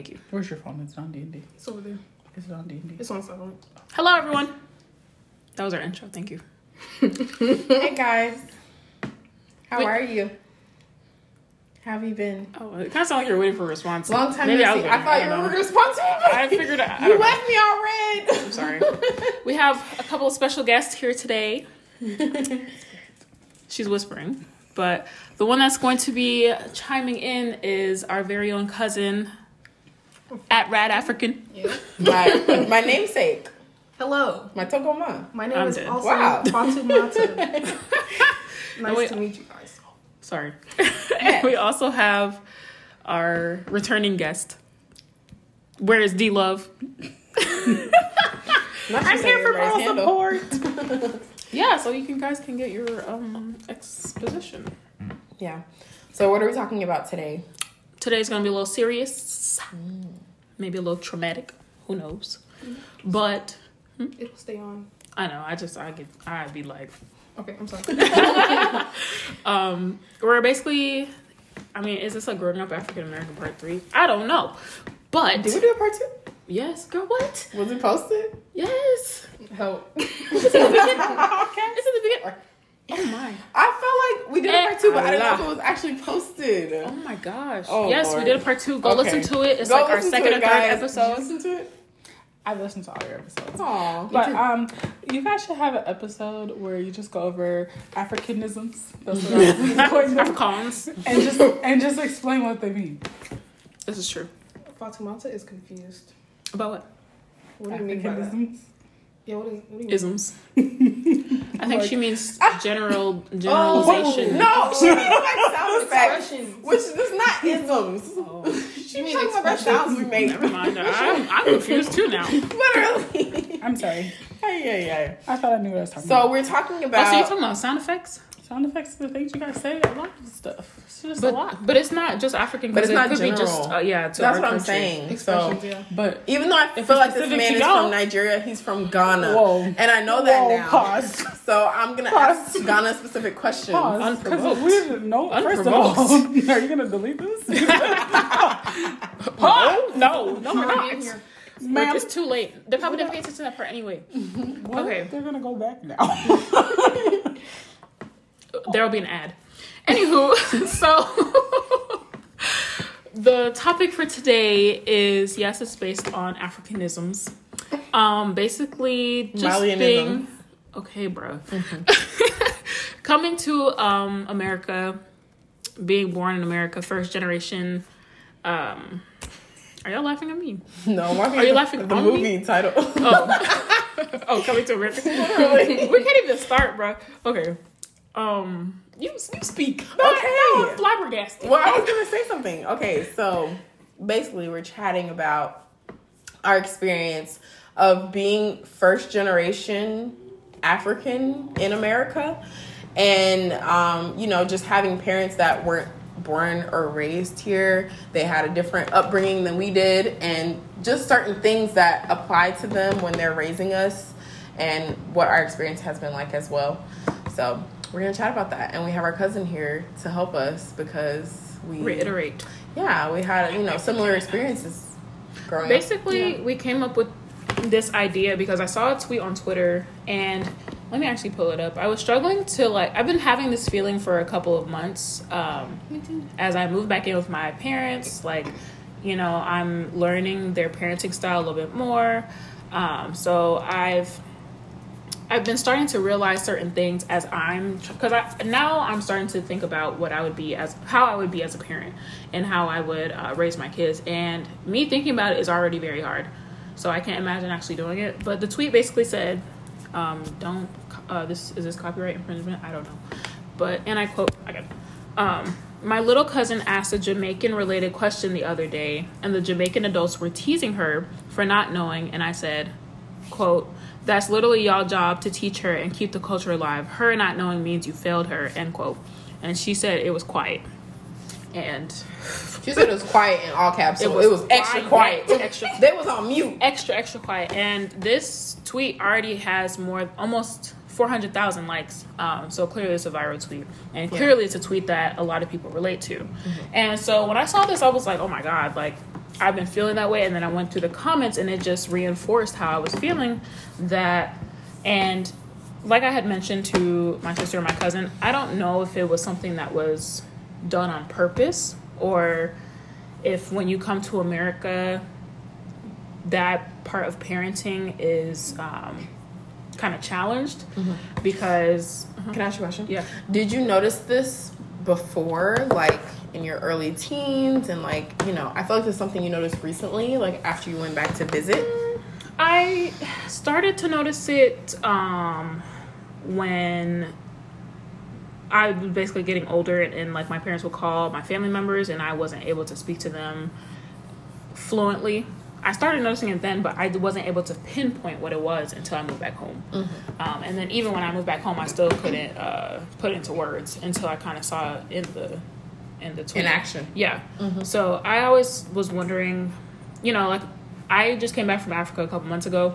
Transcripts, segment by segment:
Thank you. Where's your phone? It's on D and D. It's over there. Is it on D and D? It's on silent. Hello, everyone. That was our intro. Thank you. Hey guys, how Wait. are you? How have you been? Oh, it kind of sounded like you're waiting for a response. Long time Maybe I was waiting. I thought don't you know. were responsible. I figured. I, I you don't know. left me all red. I'm sorry. We have a couple of special guests here today. She's whispering, but the one that's going to be chiming in is our very own cousin at Rad African. Yeah. my my namesake, Hello. my Togoma. My name I'm is dead. also Wow. Fatu Mata. nice wait. to meet you guys. Sorry. and we also have our returning guest. Where is D Love? I'm here for everybody's moral handle. support. yeah, so you can guys can get your um exposition. Yeah. So what are we talking about today? Today's gonna be a little serious, maybe a little traumatic. Who knows? But It'll stay on. I know. I just I get I'd be like, Okay, I'm sorry. um, we're basically. I mean, is this a growing up African American part three? I don't know, but Did we do a part two? yes, girl, what? Was it posted? Yes, Help. okay. it's in the beginning. Oh my. I felt like we did a part two, but I didn't know if it was actually posted. Oh my gosh. Oh, yes, Lord. we did a part two. Go Okay. listen to it. It's Go like our second it, or third guys. Did you episode. Listen to it. I've listened to all your episodes. Aw. But um, you guys should have an episode where you just go over Africanisms. That's what I'm going with. Afrikaans. and just and just explain what they mean. This is true. Fatu Mata is confused. About what? What do you mean by that? Africanisms. Yeah, what, is, what do you mean? Isms. I think she means ah! general Oh, generalization. no, she means like sound effects, which is not oh. isms. Oh, She mean means talking about the sounds we make. never mind. I'm, I'm confused too now. Literally. I'm sorry. Ay, ay, ay. I thought I knew what I was talking So about. we're talking Oh, so about. you're talking about sound effects? Sound effects are the things you guys say. A lot of stuff. It's just a lot. but it's not just African. But 'cause it's not it could be just general. uh, yeah. To that's our what I'm saying. So yeah. But even though I feel like this man is from Nigeria, he's from Ghana, whoa, and I know that whoa, now. Pause. So I'm gonna Pause. ask Ghana specific questions. Pause. Because Unprovoked. we didn't know. First of all, are you gonna delete this, Huh? No, no, we're Already not. in here. ma'am? It's too late. They're probably didn't pay attention to that part anyway. What? Okay. They're gonna go back now. There will be an ad. Anywho, so the topic for today is yes, it's based on Africanisms. Um, basically just being okay, bro. Coming to um America, being born in America, first generation. Um, are y'all laughing at me? No, I'm laughing Are you laughing at the movie title? Oh, oh, coming to America. we can't even start, bro. Okay. Um, you you speak. Okay. no, I'm flabbergasted. Well, I was gonna say something. Okay, so basically, we're chatting about our experience of being first generation African in America, and um, you know, just having parents that weren't born or raised here. They had a different upbringing than we did, and just certain things that apply to them when they're raising us, and what our experience has been like as well. So. We're gonna chat about that, and we have our cousin here to help us because we Reiterate. yeah, we had you know similar experiences growing Basically, we came up with this idea because I saw a tweet on Twitter, and let me actually pull it up. I was struggling to like. I've been having this feeling for a couple of months. Um, as I moved back in with my parents, like, you know, I'm learning their parenting style a little bit more. Um, so I've I've been starting to realize certain things as I'm because I now I'm starting to think about what I would be as how I would be as a parent and how I would uh, raise my kids. And me thinking about it is already very hard, so I can't imagine actually doing it. But the tweet basically said, um, "Don't uh, this is this copyright infringement? I don't know." But and I quote again. Um, my little cousin asked a Jamaican related question the other day, and the Jamaican adults were teasing her for not knowing, and I said, quote, that's literally y'all job to teach her and keep the culture alive. Her not knowing means you failed her, end quote. And she said it was quiet. And She said it was quiet in all caps, so It it was was, extra quiet. quiet. Extra- They was on mute. extra, extra quiet. And this tweet already has more, almost 400,000 likes. Um, so clearly it's a viral tweet. And clearly it's a tweet that a lot of people relate to. And so when I saw this, I was like, oh my God, like, I've been feeling that way. And then I went through the comments and it just reinforced how I was feeling that. And like I had mentioned to my sister and my cousin, I don't know if it was something that was done on purpose or if when you come to America, that part of parenting is um, kind of challenged because. Can I ask you a question? Yeah. Did you notice this before, like in your early teens, and like you know, I feel like it's something you noticed recently, like after you went back to visit. I started to notice it um, when I was basically getting older, and, and, like my parents would call my family members, and I wasn't able to speak to them fluently. I started noticing it then, but I wasn't able to pinpoint what it was until I moved back home. Um, and then even when I moved back home, I still couldn't uh, put it into words until I kind of saw it in the in the In Twitter. action. Yeah. So I always was wondering, you know, like I just came back from Africa a couple months ago,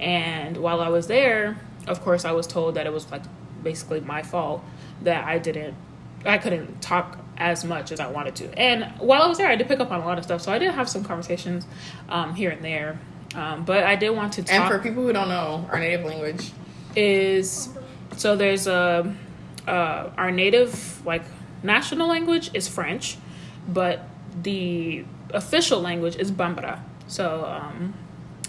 and while I was there, of course, I was told that it was like basically my fault that I didn't, I couldn't talk as much as I wanted to. And while I was there, I did pick up on a lot of stuff, so I did have some conversations um, here and there. Um, but I did want to talk And for people who don't know our native language, is so there's a uh, our native like national language is French, but the official language is Bambara. So um,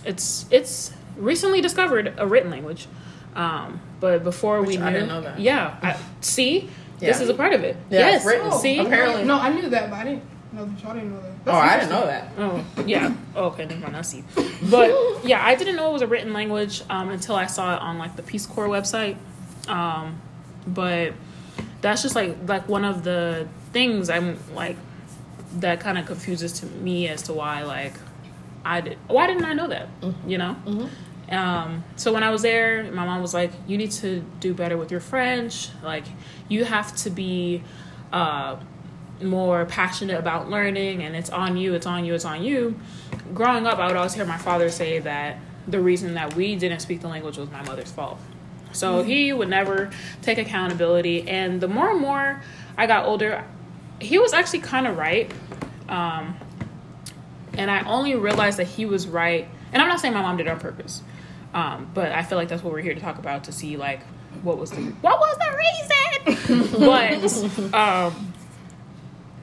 it's it's recently discovered a written language, um, but before we knew, I didn't know that. Yeah, I, see, this is a part of it. Yeah, yes, it's written. see, Apparently. No, I knew that, but I didn't know that y'all didn't know that. oh, I didn't know that. Oh, yeah. Oh, okay, never mind. I see. But yeah, I didn't know it was a written language um, until I saw it on like the Peace Corps website. Um, but that's just like like one of the things I'm like that kind of confuses to me as to why like I did why didn't I know that you know. Um, so when I was there, my mom was like, "You need to do better with your French. Like, you have to be uh, more passionate about learning, and it's on you. It's on you. It's on you." Growing up, I would always hear my father say that the reason that we didn't speak the language was my mother's fault. So he would never take accountability. And the more and more I got older, he was actually kind of right. Um, and I only realized that he was right. And I'm not saying my mom did it on purpose, um, but I feel like that's what we're here to talk about to see like what was the what was the reason. but um,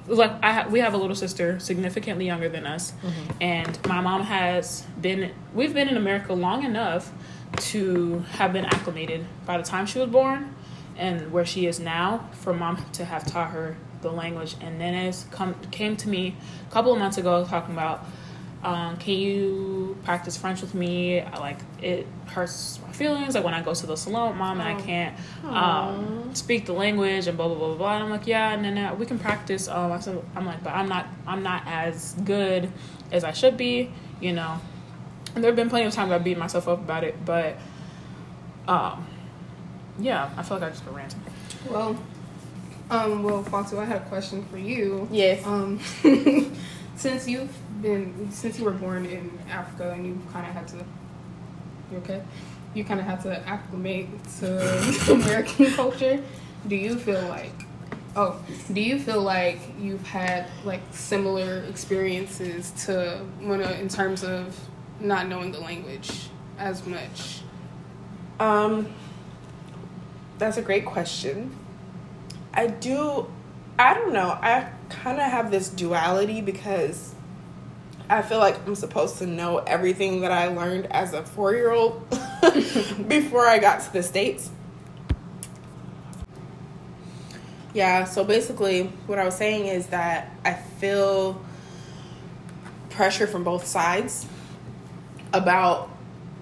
like I we have a little sister significantly younger than us, and my mom has been we've been in America long enough to have been acclimated by the time she was born and where she is now for mom to have taught her the language. And Nene's come came to me a couple of months ago talking about um, can you practice French with me? I, like it hurts my feelings. Like when I go to the salon, mom, and I can't um, speak the language and blah blah blah blah. blah. And I'm like, yeah, and then we can practice. Um, I said, I'm like, but I'm not, I'm not as good as I should be, you know. And there have been plenty of times I beat myself up about it, but um, yeah, I feel like I just been ranting. Well, um, well, Fatu, I had a question for you. Yes. Um, since you've been, since you were born in Africa and you kind of had to, you okay? You kind of had to acclimate to American culture. Do you feel like, oh, do you feel like you've had like similar experiences to uh, in terms of not knowing the language as much? Um, that's a great question. I do, I don't know. I kind of have this duality because I feel like I'm supposed to know everything that I learned as a four year old before I got to the States. Yeah, so basically, what I was saying is that I feel pressure from both sides about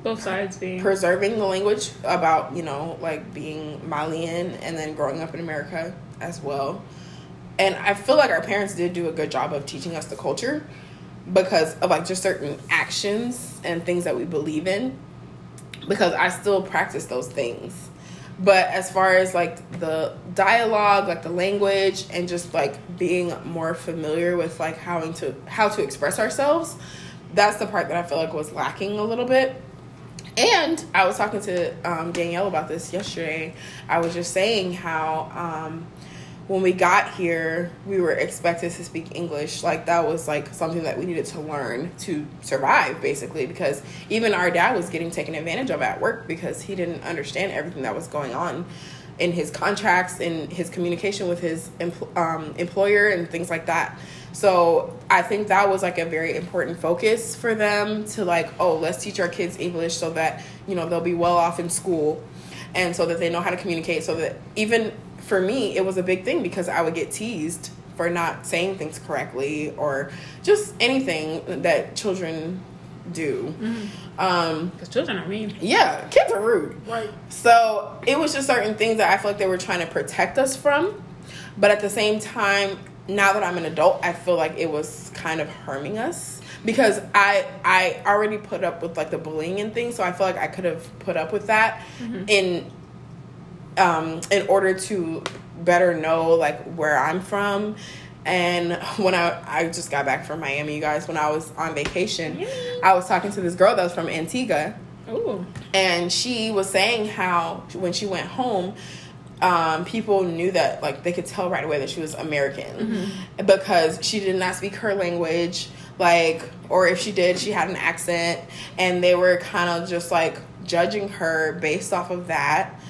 Both sides being preserving the language about you know like being Malian and then growing up in America as well. And I feel like our parents did do a good job of teaching us the culture because of like just certain actions and things that we believe in. Because I still practice those things. But as far as like the dialogue, like the language and just like being more familiar with like how to how to express ourselves, that's the part that I feel like was lacking a little bit. And I was talking to um, Danielle about this yesterday. I was just saying how um, when we got here, we were expected to speak English. Like that was like something that we needed to learn to survive, basically. Because even our dad was getting taken advantage of at work because he didn't understand everything that was going on in his contracts, in his communication with his um, employer, and things like that. So I think that was like a very important focus for them to like, oh, let's teach our kids English so that you know they'll be well off in school, and so that they know how to communicate. So that even for me, it was a big thing because I would get teased for not saying things correctly or just anything that children do. Um, Because children are mean. yeah, kids are rude. Right. So it was just certain things that I feel like they were trying to protect us from. But at the same time, now that I'm an adult, I feel like it was kind of harming us because I I already put up with like the bullying and things, so I feel like I could have put up with that in um in order to better know like where I'm from. And when I I just got back from Miami, you guys, when I was on vacation, I was talking to this girl that was from Antigua. Ooh. and she was saying how when she went home um, people knew that like they could tell right away that she was american. Because she did not speak her language like or if she did she had an accent. And they were kind of just like judging her based off of that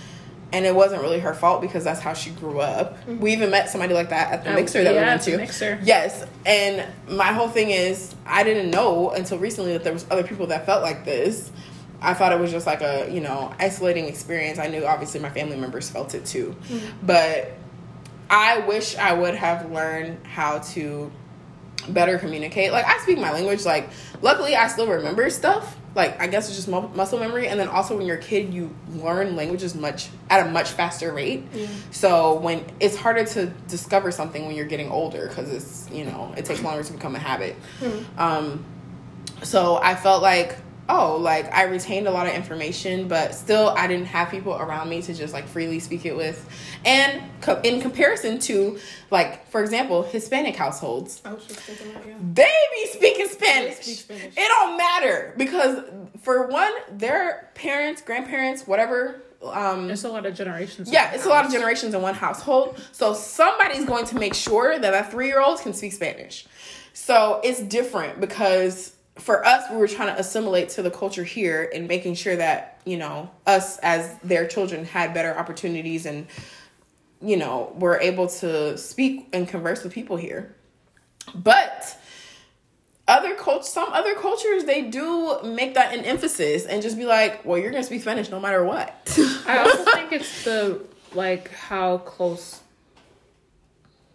and it wasn't really her fault because that's how she grew up mm-hmm. we even met somebody like that at the Oh, mixer that we yeah, went at the to mixer. Yes, and my whole thing is I didn't know until recently that there was other people that felt like this. I thought it was just like a you know isolating experience. I knew obviously my family members felt it too, mm-hmm. but I wish I would have learned how to better communicate. Like I speak my language. Like luckily I still remember stuff. Like I guess it's just mu- muscle memory, and then also when you're a kid, you learn languages much at a much faster rate. Yeah. So when it's harder to discover something when you're getting older because it's you know it takes longer to become a habit. Hmm. Um, so I felt like oh like I retained a lot of information, but still I didn't have people around me to just like freely speak it with. And co- in comparison to like for example Hispanic households, I was just thinking that, yeah. they be speaking Spanish. speak Spanish. It don't matter because for one, their parents, grandparents, whatever. Um, It's a lot of generations. yeah, it's a lot of generations in one household. So somebody's going to make sure that that three year old can speak Spanish. So it's different because for us, we were trying to assimilate to the culture here and making sure that, you know, us as their children had better opportunities and, you know, were able to speak and converse with people here. But other cult some other cultures they do make that an emphasis and just be like, well, you're gonna speak Spanish no matter what. I also think it's the like how close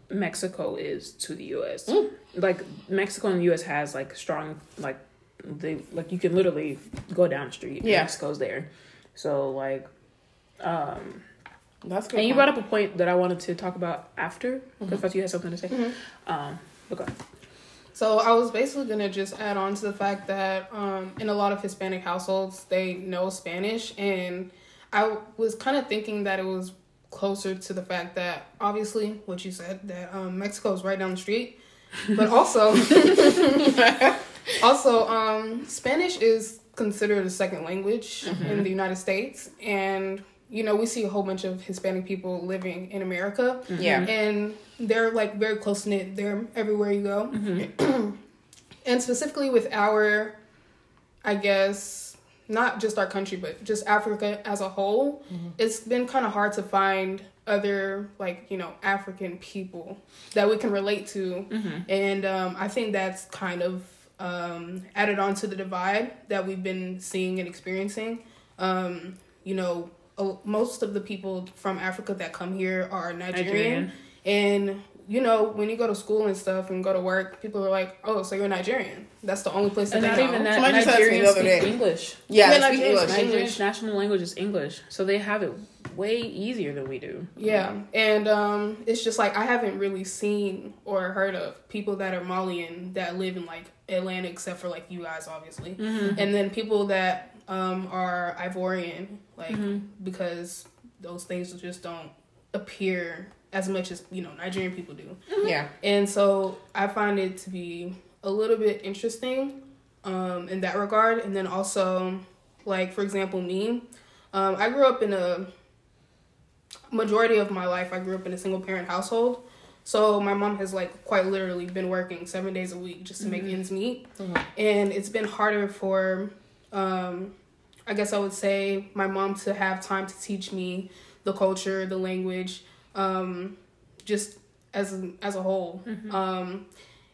Mexico is to the U.S. Mm. Like Mexico and the U.S. has like strong like they like you can literally go down the street. and Yeah. Mexico's there. So like, um, That's good. and you point. brought up a point that I wanted to talk about after because thought you had something to say. Mm-hmm. Um, okay. So I was basically gonna just add on to the fact that um, in a lot of Hispanic households they know Spanish, and I was kind of thinking that it was closer to the fact that obviously what you said that um, Mexico is right down the street, but also also um, Spanish is considered a second language in the United States, and you know we see a whole bunch of Hispanic people living in America. Yeah. and they're like very close knit. They're everywhere you go, and specifically with our, I guess not just our country, but just Africa as a whole, it's been kind of hard to find other like you know African people that we can relate to, and um, I think that's kind of um, added on to the divide that we've been seeing and experiencing. Um, you know, most of the people from Africa that come here are Nigerian. Nigerian. And you know, when you go to school and stuff and go to work, people are like, "Oh, so you're Nigerian?" That's the only place that And they not know. even that. Somebody just asked me the other speak day. English. Yeah, Yeah, they speak Nigerians English. speak Nigerian's national language is English, so they have it way easier than we do. Yeah, and um, it's just like I haven't really seen or heard of people that are Malian that live in like Atlanta, except for like you guys, obviously, and then people that um, are Ivorian, like because those things just don't appear as much as you know Nigerian people do. Yeah. And so I find it to be a little bit interesting um, in that regard. And then also, like, for example, me, um, I grew up in a, majority of my life I grew up in a single parent household. So my mom has like quite literally been working seven days a week just to make ends meet, and it's been harder for, um, I guess I would say my mom to have time to teach me the culture, the language, um, just as as a whole, um,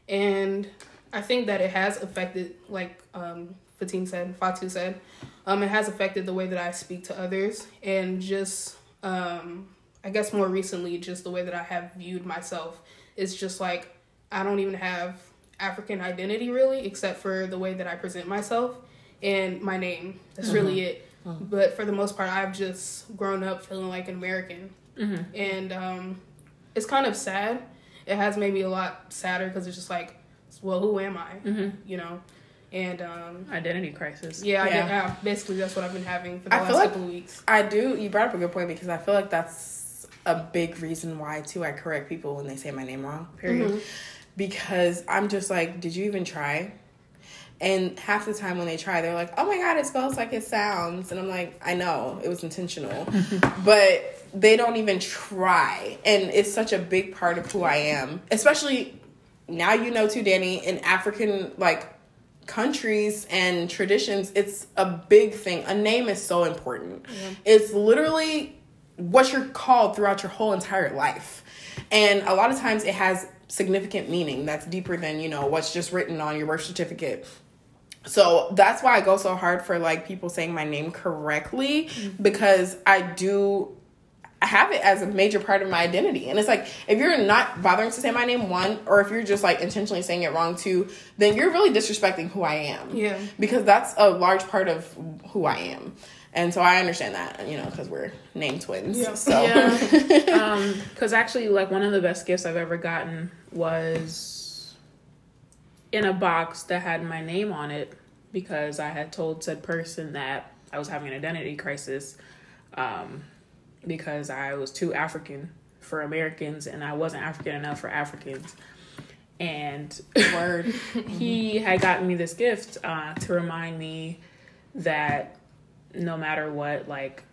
and I think that it has affected like um, Fatim said, Fatu said, um, it has affected the way that I speak to others and just um, I guess more recently just the way that I have viewed myself is just like I don't even have African identity really except for the way that I present myself and my name. That's really it. But for the most part I've just grown up feeling like an American. And um, it's kind of sad. It has made me a lot sadder because it's just like, well, who am I? You know? And um, Identity crisis. yeah, I Yeah. get, yeah, basically that's what I've been having for the I last feel like- couple of weeks. I do. You brought up a good point because I feel like that's a big reason why too. I correct people when they say my name wrong. Period. Because I'm just like, did you even try? And half the time when they try, they're like, "Oh my god, it spells like it sounds," and I'm like, "I know it was intentional," but they don't even try, and it's such a big part of who I am. Especially now, you know, too, Danny, in African like countries and traditions, it's a big thing. A name is so important. It's literally what you're called throughout your whole entire life. And a lot of times it has significant meaning that's deeper than, you know, what's just written on your birth certificate. So that's why I go so hard for like people saying my name correctly mm-hmm. because I do I have it as a major part of my identity. And it's like, if you're not bothering to say my name, one, or if you're just like intentionally saying it wrong, two, then you're really disrespecting who I am. Yeah. Because that's a large part of who I am. And so I understand that, you know, because we're name twins. Yeah. So, Yeah. um, because actually, like one of the best gifts I've ever gotten was in a box that had my name on it because I had told said person that I was having an identity crisis um, because I was too African for Americans and I wasn't African enough for Africans. And word. he had gotten me this gift uh, to remind me that no matter what, like,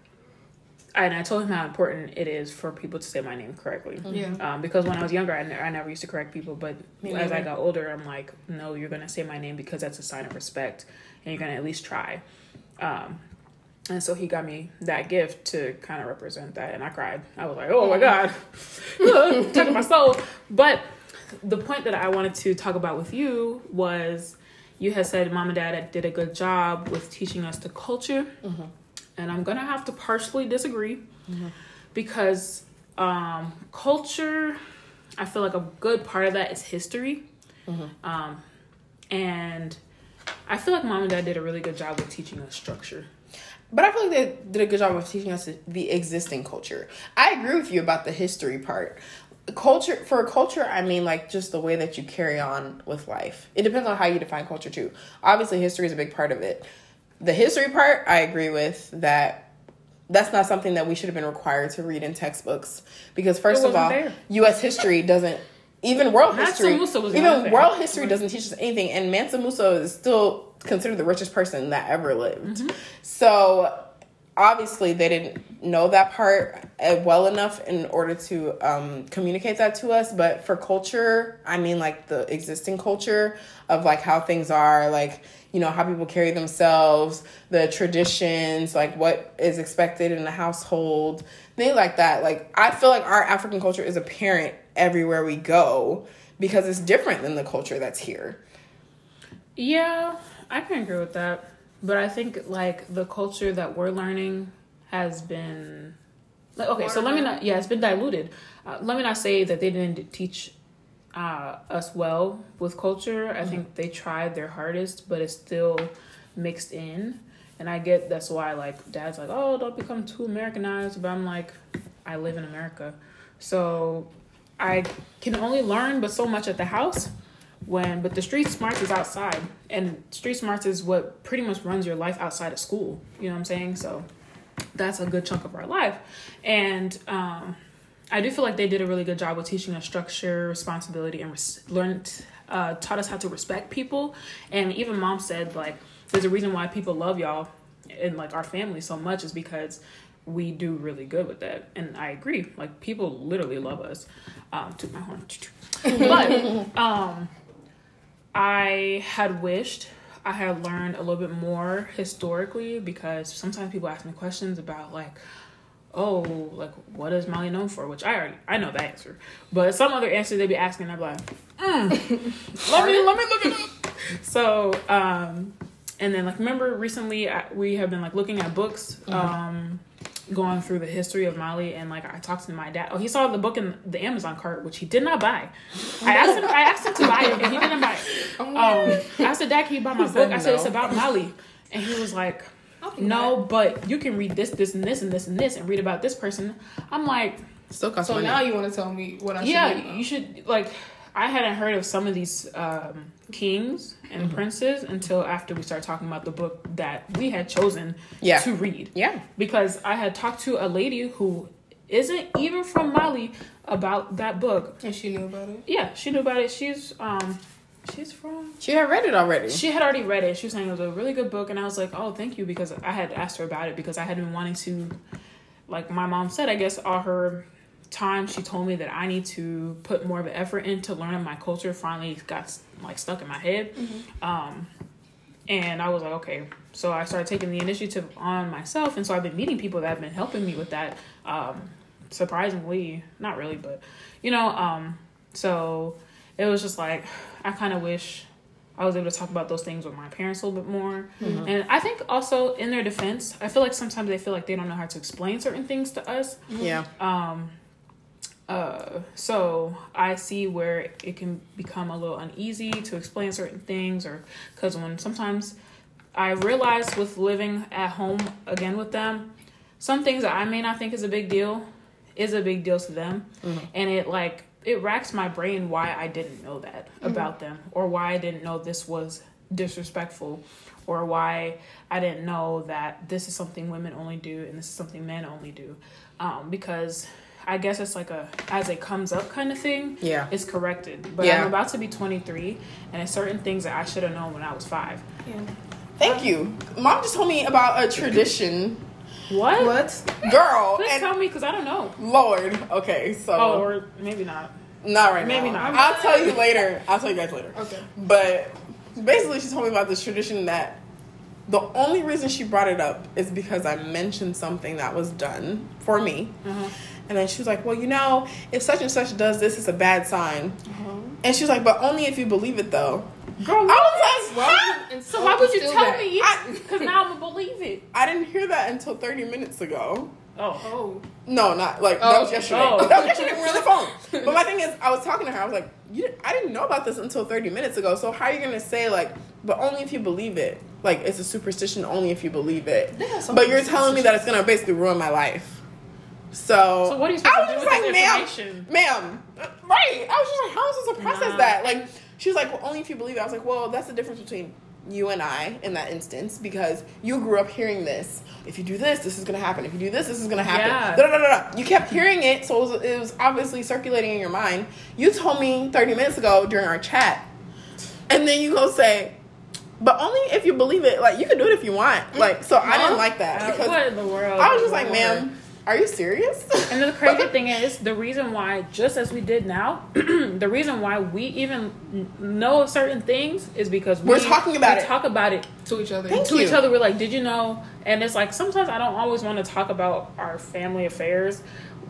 and I told him how important it is for people to say my name correctly. Yeah. Um, because when I was younger, I, ne- I never used to correct people, but Me as I got older, I'm like, no, you're gonna say my name because that's a sign of respect, and you're gonna at least try. Um, and so he got me that gift to kind of represent that, and I cried. I was like, oh my god, touching my soul. But the point that I wanted to talk about with you was you had said mom and dad did a good job with teaching us the culture. And i'm gonna have to partially disagree because um, culture i feel like a good part of that is history. Um, and i feel like mom and dad did a really good job with teaching us structure But I feel like they did a good job of teaching us the existing culture. I agree with you about the history part. Culture for culture, I mean like just the way that you carry on with life. It depends on how you define culture too. Obviously, history is a big part of it. The history part, I agree with that. That's not something that we should have been required to read in textbooks because first of all, wasn't U.S. history doesn't. Even world history, Musa was not even world history doesn't teach us anything, and Mansa Musa is still considered the richest person that ever lived. So obviously they didn't know that part uh, well enough in order to um, communicate that to us. But for culture, I mean, like the existing culture of like how things are, like you know how people carry themselves, the traditions, like what is expected in the household, things like that. Like I feel like our African culture is apparent everywhere we go because it's different than the culture that's here. Yeah, I can agree with that. But I think like the culture that we're learning has been like okay. So let me not yeah, it's been diluted. Uh, let me not say that they didn't teach uh, us well with culture. I think they tried their hardest, but it's still mixed in. And I get that's why like dad's like, oh, don't become too Americanized. But I'm like, I live in America, so I can only learn but so much at the house when but the street smarts is outside and street smarts is what pretty much runs your life outside of school you know what i'm saying? So that's a good chunk of our life. And um, i do feel like they did a really good job with teaching us structure responsibility and res- learned uh, taught us how to respect people. And even mom said like there's a reason why people love y'all and like our family so much is because we do really good with that, and I agree. Like people literally love us. Um, to my horn, but um, I had wished I had learned a little bit more historically because sometimes people ask me questions about like, oh, like what is Mali known for? Which I already I know the answer, but some other answer they'd be asking, I'm like, mm, let me let me look it up. So, um, and then like remember recently I, we have been like looking at books, um, going through the history of Mali, and like I talked to my dad. Oh, he saw the book in the Amazon cart, which he did not buy. I asked him. I asked him to buy it, and he didn't buy it. Um, I said, Dad, can you buy my book? I said it's about Mali, and he was like. No, but you can read this, this, and this, and this, and this, and read about this person. I'm like, Still costs So money. now you want to tell me what I should yeah, do? you should like. I hadn't heard of some of these um, kings and Mm-hmm. princes until after we started talking about the book that we had chosen Yeah. to read. yeah. Because I had talked to a lady who isn't even from Mali about that book. And she knew about it. Yeah, she knew about it. She's um, she's from She had read it already. she had already read it. She was saying it was a really good book, and I was like, "Oh, thank you," because I had asked her about it because I had been wanting to, like my mom said, I guess all her time she told me that I need to put more of an effort into learning my culture. Finally, got like stuck in my head, um, and I was like, okay. So I started taking the initiative on myself, and so I've been meeting people that have been helping me with that. Um, surprisingly, not really, but you know, um, so it was just like I kind of wish I was able to talk about those things with my parents a little bit more. And I think also in their defense, I feel like sometimes they feel like they don't know how to explain certain things to us. yeah. Um, uh, so I see where it can become a little uneasy to explain certain things, or because when sometimes I realize with living at home again with them, some things that I may not think is a big deal is a big deal to them, and it like it racks my brain why I didn't know that about them, or why I didn't know this was disrespectful, or why I didn't know that this is something women only do and this is something men only do, um, because I guess it's like a as it comes up kind of thing. Yeah. It's corrected, but Yeah. I'm about to be 23, and there's certain things that I should have known when I was five. Yeah. Thank you. Mom just told me about a tradition. What? What? Girl, Please and tell me, because I don't know. Lord. Okay, so Oh, or maybe not. not right maybe now. Maybe not. I'll tell you later. I'll tell you guys later. Okay. But basically, she told me about this tradition that the only reason she brought it up is because I mentioned something that was done for me. Uh-huh. And then she was like, Well, you know, if such and such does this, it's a bad sign. Uh-huh. And she was like, But only if you believe it, though. Girl, I was like, Why "Huh?" would you so why would you tell that? me? I- Because now I'm gonna believe it. I didn't hear that until 30 minutes ago. Oh, Oh. No, not like Oh, that was yesterday. Oh. That was yesterday. We were on the phone. But my thing is, I was talking to her. I was like, you, I didn't know about this until 30 minutes ago. So how are you gonna say like, but only if you believe it? Like it's a superstition only if you believe it. They But you're telling me that it's gonna basically ruin my life. So, So what are you supposed I to was do just with like, ma'am, ma'am, right? I was just like, how am I supposed to process Nah. that? Like, she was like, well, only if you believe it. I was like, well, that's the difference between you and I in that instance because you grew up hearing this. If you do this, this is gonna happen. If you do this, this is gonna happen. Yeah. Da, da, da, da. You kept hearing it, so it was, it was obviously circulating in your mind. You told me 30 minutes ago during our chat, and then you go say, but only if you believe it. Like, you can do it if you want. Like, so I didn't like that Uh, because what in the world? I was just like, ma'am, are you serious? And the crazy thing is, the reason why, just as we did now, the reason why we even n- know certain things is because We're we, talking about we it. Talk about it To each other. Thank to you. each other. We're like, did you know? And it's like sometimes I don't always want to talk about our family affairs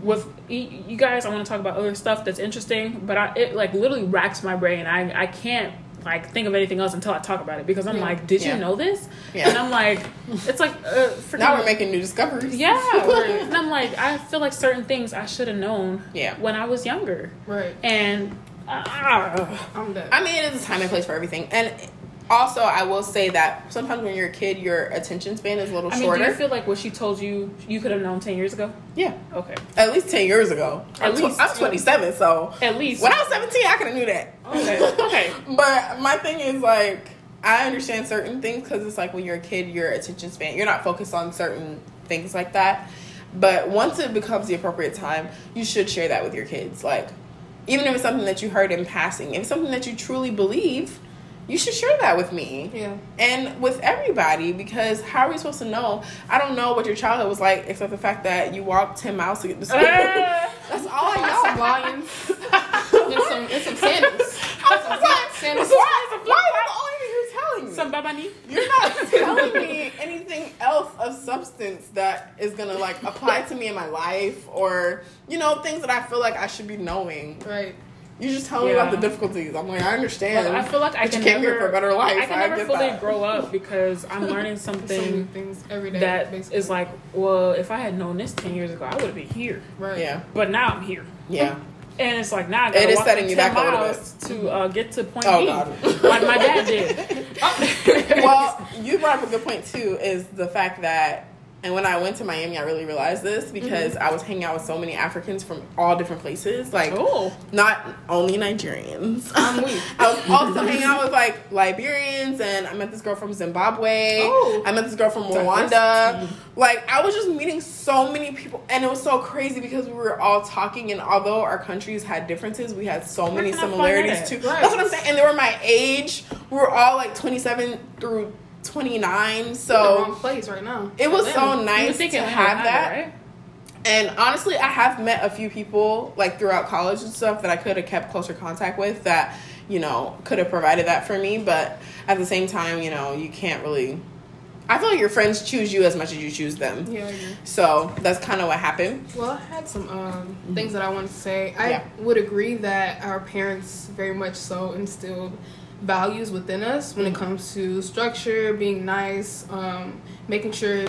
with you guys. I want to talk about other stuff that's interesting, but I, it like literally racks my brain. I I can't like think of anything else until I talk about it because I'm Yeah. like, did Yeah. you know this? Yeah. And I'm like, it's like uh, now we're making new discoveries. yeah, and I'm like, I feel like certain things I should have known Yeah. when I was younger, Right. and uh, I'm dead. I mean, it is a time and place for everything. And also, I will say that sometimes when you're a kid, your attention span is a little I mean, shorter. do you feel like what she told you you could have known ten years ago? yeah. Okay, At least 10 years ago. At I'm, tw- least. I'm 27, so. at least. When I was 17, I could have knew that. Okay, okay. But my thing is, like, I understand certain things because it's like when you're a kid, your attention span, you're not focused on certain things like that. But once it becomes the appropriate time, you should share that with your kids. Like, even if it's something that you heard in passing, if it's something that you truly believe, you should share that with me Yeah. and with everybody because how are we supposed to know? I don't know what your childhood was like except the fact that you walked 10 miles to get to school. Ah. That's all I Some lions. and some and some sandals. I was like, Sandals. why, why is the only thing you're telling me? Some babani. You're not telling me anything else of substance that is gonna like apply to me in my life or you know things that I feel like I should be knowing. Right. You just tell me about the difficulties. I'm like, I understand. Like, I feel like I But can you came never, here for a better life. I can I never get fully that. grow up because I'm learning So something things every day. that basically. is like, well, if I had known this ten years ago, I would have been here. right. yeah, But now I'm here, yeah. and it's like now I gotta It is walk setting you 10 back a little miles to uh, get to point Oh B, God. like my dad did. well, you brought up a good point too. Is the fact that, and when I went to Miami, I really realized this because I was hanging out with so many Africans from all different places, like oh, not only Nigerians. I'm. I was also hanging out with like Liberians, and I met this girl from Zimbabwe. Oh. I met this girl from Rwanda. Like I was just meeting so many people, and it was so crazy because we were all talking, and although our countries had differences, we had so many similarities too. Right. That's what I'm saying, and they were my age. We were all like 27 through 29, the so wrong place right now. it was Atlanta. so nice to have that. right? And honestly, I have met a few people like throughout college and stuff that I could have kept closer contact with that, you know, could have provided that for me. But at the same time, you know, you can't really. I feel like your friends choose you as much as you choose them. Yeah, agree. So that's kind of what happened. Well, I had some um, things that I wanted to say. I Yeah. would agree that our parents very much so instilled values within us when it comes to structure, being nice, um, making sure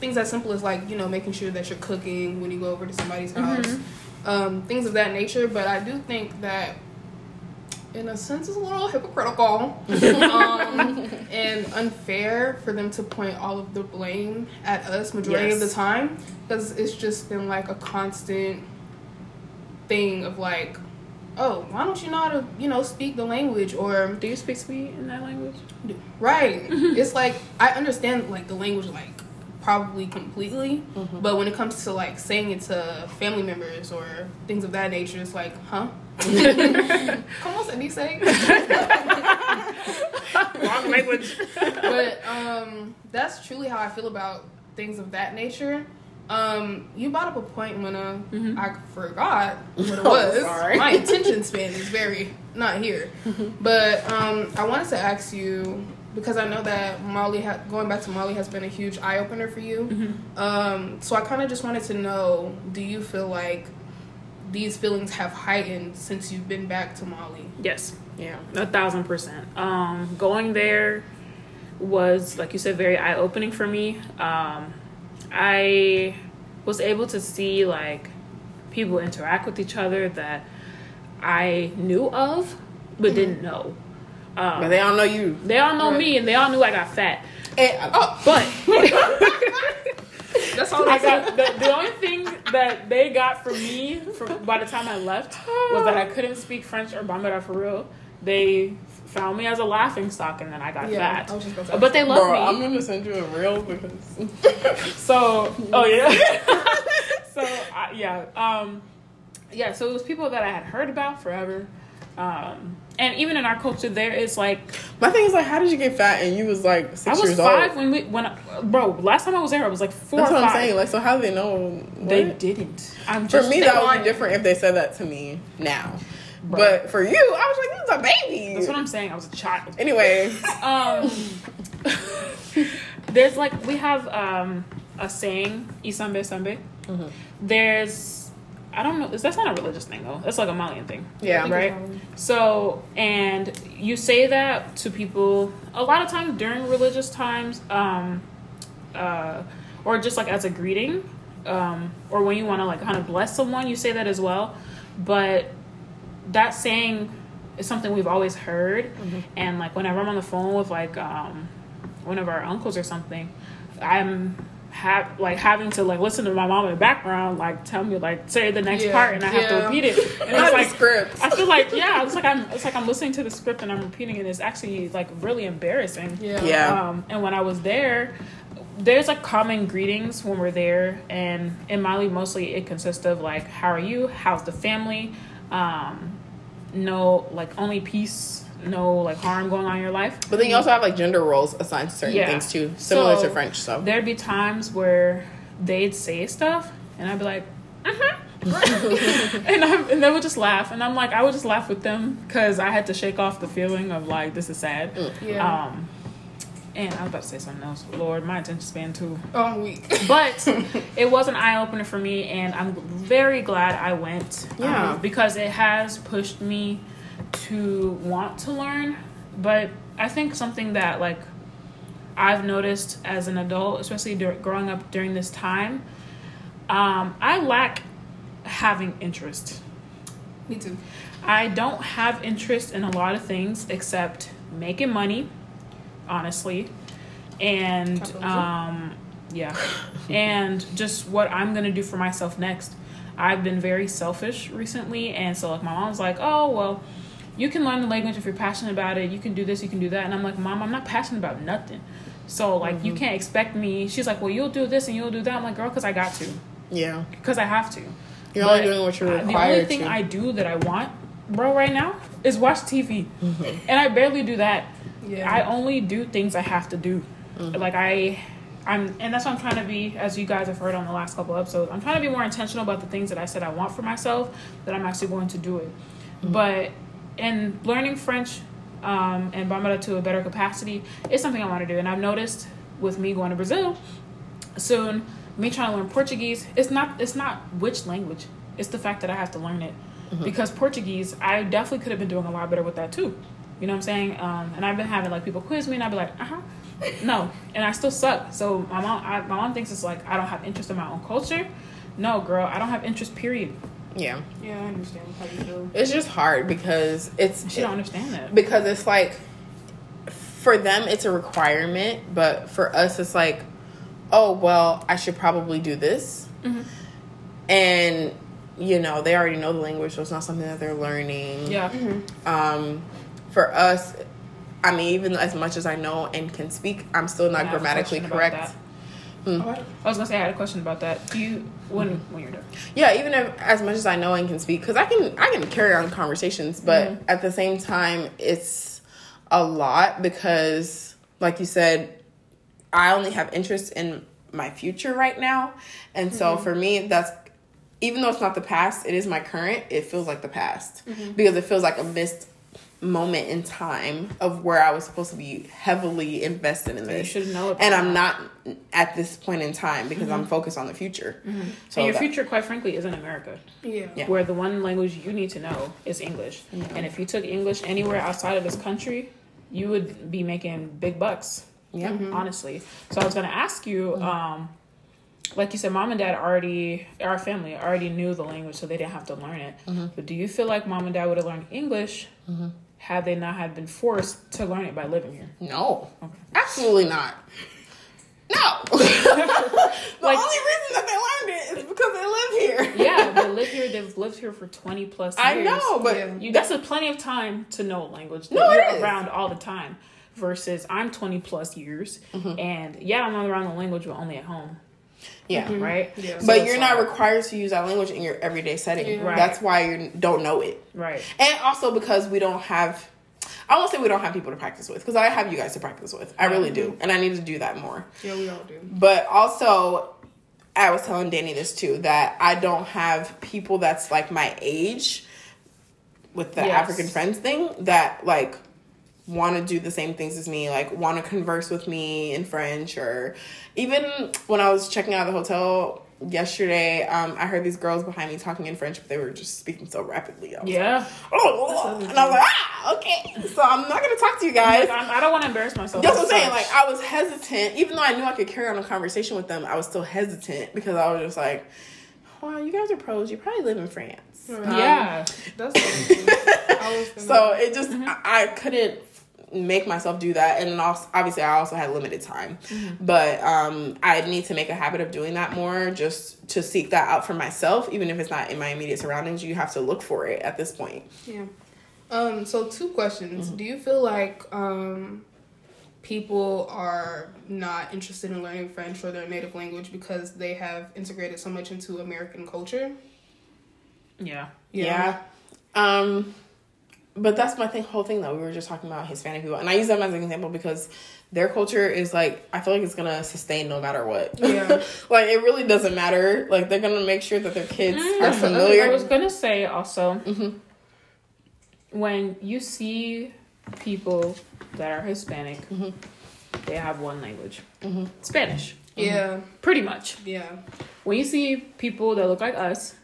things as simple as like you know making sure that you're cooking when you go over to somebody's house, um, things of that nature. But I do think that. In a sense, it's a little hypocritical um, and unfair for them to point all of the blame at us majority of the time because it's just been like a constant thing of like oh why don't you know how to you know speak the language or Do you speak sweet in that language? right it's like i understand like the language like probably completely but when it comes to like saying it to family members or things of that nature it's like huh come on Cindy Wrong language. but um, that's truly how I feel about things of that nature. Um, you brought up a point when uh, I forgot what it Oh, was. sorry. My attention span is very not here. but um, I wanted to ask you because I know that Mali, ha- going back to Mali, has been a huge eye opener for you. Um, so I kind of just wanted to know: Do you feel like these feelings have heightened since you've been back to Mali? Yes. Yeah. A thousand percent. Um, going there was, like you said, very eye opening for me. Um, I was able to see like people interact with each other that I knew of but mm-hmm. didn't know. Um, But they don't know you. they all know Right. me and they all knew I got fat. And, oh, But That's all I got the, the only thing that they got from me from by the time I left was that I couldn't speak French or Bambara for real. They found me as a laughing stock and then I got Yeah, fat. I was just gonna. But they love bro, me. I'm gonna send you a reel because So, oh yeah. so I yeah, um, yeah. So it was people that I had heard about forever, um, and even in our culture, there is like my thing is like, how did you get fat and you was like six I was years five old? when we when I, bro last time I was there I was like four That's or what I'm saying. Like, so how do they know? they didn't. I'm For me, that would be different if they said that to me now. Right. But for you, I was like, this is a baby. that's what I'm saying. I was a child. Anyway, Um, there's like we have um a saying Isambe Sambe. Mm-hmm. There's I don't know. That's not a religious thing though. That's like a Malian thing. yeah, right? So, and you say that to people a lot of times during religious times, um, uh, or just like as a greeting, um, or when you want to like kind of bless someone, you say that as well. But that saying is something we've always heard, and like whenever I'm on the phone with like um, one of our uncles or something, I'm have like having to like listen to my mom in the background like tell me like say the next Yeah, part and I have to repeat it and Not it's like script. I feel like yeah, it's like I'm it's like I'm listening to the script and I'm repeating it. and It's actually like really embarrassing. Yeah. Yeah. Um, and when I was there, there's like common greetings when we're there, and in Mali mostly it consists of like how are you, how's the family, um, no like only peace, no like harm going on in your life. But then you also have like gender roles assigned to certain Yeah. things too, similar So, to French. So There'd be times where they'd say stuff, and I'd be like, uh-huh. and, I, and they would just laugh, and I'm like, I would just laugh with them because I had to shake off the feeling of like this is sad. Yeah. Um, and I was about to say something else. Lord, my attention span too. oh, I'm weak. But it was an eye opener for me, and I'm very glad I went. um, Yeah. because it has pushed me to want to learn. But I think something that like I've noticed as an adult, especially dur- growing up during this time, um, I lack having interest. Me too. I don't have interest in a lot of things except making money, honestly, and um, yeah, and just what I'm gonna do for myself next. I've been very selfish recently, and so like my mom's like, "Oh well, you can learn the language if you're passionate about it. You can do this, you can do that," and I'm like, "Mom, I'm not passionate about nothing." So like Mm-hmm. you can't expect me. She's like, "Well, you'll do this and you'll do that." I'm like, "Girl, because I got to, yeah, because I have to." you're But only doing what you're uh, The only thing to. I do that I want, bro, right now is watch TV, and I barely do that. Yeah. I only do things I have to do. Mm-hmm. Like I, I'm, and that's what I'm trying to be. As you guys have heard on the last couple episodes, I'm trying to be more intentional about the things that I said I want for myself. That I'm actually going to do it. Mm-hmm. But in learning French um, and Bambara to a better capacity is something I want to do, and I've noticed with me going to Brazil soon, me trying to learn Portuguese, it's not it's not which language. It's the fact that I have to learn it. Mm-hmm. Because Portuguese, I definitely could have been doing a lot better with that too. You know what I'm saying? Um, and I've been having like people quiz me, and I'd be like, uh huh, no, and I still suck. So my mom, I, my mom thinks it's like I don't have interest in my own culture. No, girl, I don't have interest. Period. yeah, yeah, I understand how you feel. it's just hard because it's She don't understand that. because it's like for them it's a requirement, but for us it's like, oh well, I should probably do this, Mm-hmm. and you know they already know the language, so it's not something that they're learning. Yeah, Um, for us, I mean, even as much as I know and can speak, I'm still not grammatically correct. Oh, I- was gonna say I had a question about that. Do you when Mm-hmm. when you're done? Yeah, even if as much as I know and can speak, because I can I can carry on conversations, but mm-hmm. at the same time, it's a lot because, like you said, I only have interest in my future right now, and so mm-hmm. for me, that's even though it's not the past, it is my current. It feels like the past mm-hmm. because it feels like a missed moment in time of where I was supposed to be heavily invested in You should know it. And I'm not at this point in time because I'm mm-hmm. focused on the future. Mm-hmm. So and your that- future, quite frankly, is in America, yeah. Yeah. where the one language you need to know is English. Mm-hmm. And if you took English anywhere outside of this country, you would be making big bucks. Yeah. honestly. So I was gonna ask you, um, like you said, mom and dad already, our family already knew the language, so they didn't have to learn it. But do you feel like mom and dad would have learned English had they not had been forced to learn it by living here? No, absolutely not. No. the Like- only reason that they learned it is because they live here. Yeah, they live here. They've lived here for twenty plus years. I know, but Yeah. You, that's a plenty of time to know a language No, it you're is. around all the time. Versus, I'm 20 plus years, Mm-hmm. and yeah, I'm not around the language, but only at home, yeah. Mm-hmm. right? Yeah. So But it's you're not like- required to use that language in your everyday setting. Yeah. Right. That's why you don't know it. right. And also because we don't have, I won't say we don't have people to practice with, because I have you guys to practice with. I really do. And I need to do that more. Yeah, we all do. But also, I was telling Danny this too that I don't have people that's like my age with the Yes. African friends thing that like want to do the same things as me, like want to converse with me in French, or even when I was checking out of the hotel yesterday, um, I heard these girls behind me talking in French, but they were just speaking so rapidly. I was like, Yeah. oh, and I was like, ah, okay. So I'm not gonna talk to you guys. Like, I'm, I don't want to embarrass myself. That's what I'm saying. Like I was hesitant, even though I knew I could carry on a conversation with them. I was still hesitant because I was just like, "Wow, you guys are pros. You probably live in France." Um, yeah. That's the. I was So it just I, I couldn't make myself do that, and also obviously I also had limited time, but um, I need to make a habit of doing that more, just to seek that out for myself, even if it's not in my immediate surroundings. You have to look for it at this point. Yeah. Um, so two questions. Do you feel like um people are not interested in learning French or their native language because they have integrated so much into American culture? Yeah. Yeah. Um but that's my thing whole thing though. We were just talking about Hispanic people and I use them as an example because their culture is like I feel like it's gonna sustain no matter what. Yeah. like it really doesn't matter. Like they're gonna make sure that their kids are familiar. I was gonna say also Mhm. when you see people that are Hispanic, Mhm. they have one language, Mhm. Spanish, Yeah, pretty much. yeah. When you see people that look like us,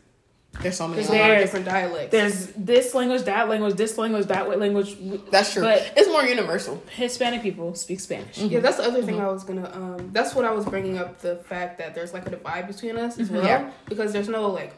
There's so many. There's a lot of There's- different dialects. there's this language, that language, this language, that language. That's true. But it's more universal. Hispanic people speak Spanish. Yeah, that's the other thing I was gonna. Um, that's what I was bringing up. The fact that there's like a divide between us as Mhm. well, Yeah. because there's no like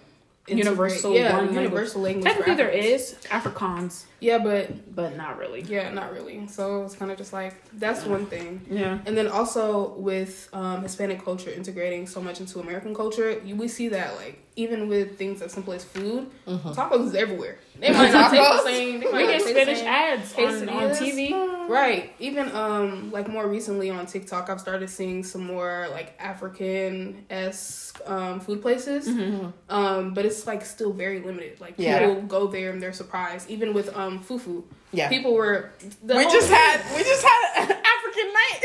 Universal yeah, one language. universal language. for Technically, there Africans. Afrikaans, Yeah, but but not really. yeah, not really. So it's kind of just like that's one thing. Yeah. And then also with um, Hispanic culture integrating so much into American culture, you, we see that like even with things as simple as food, Mhm. tacos is everywhere. They might not taste the same. They We might not get Spanish ads on, on. TV. Right. Even um like more recently on TikTok I've started seeing some more like African esque um food places. Mhm. Um but it's like still very limited. Like Yeah. people go there and they're surprised. Even with um fufu. Yeah. People were the we whole- just had we just had an African night.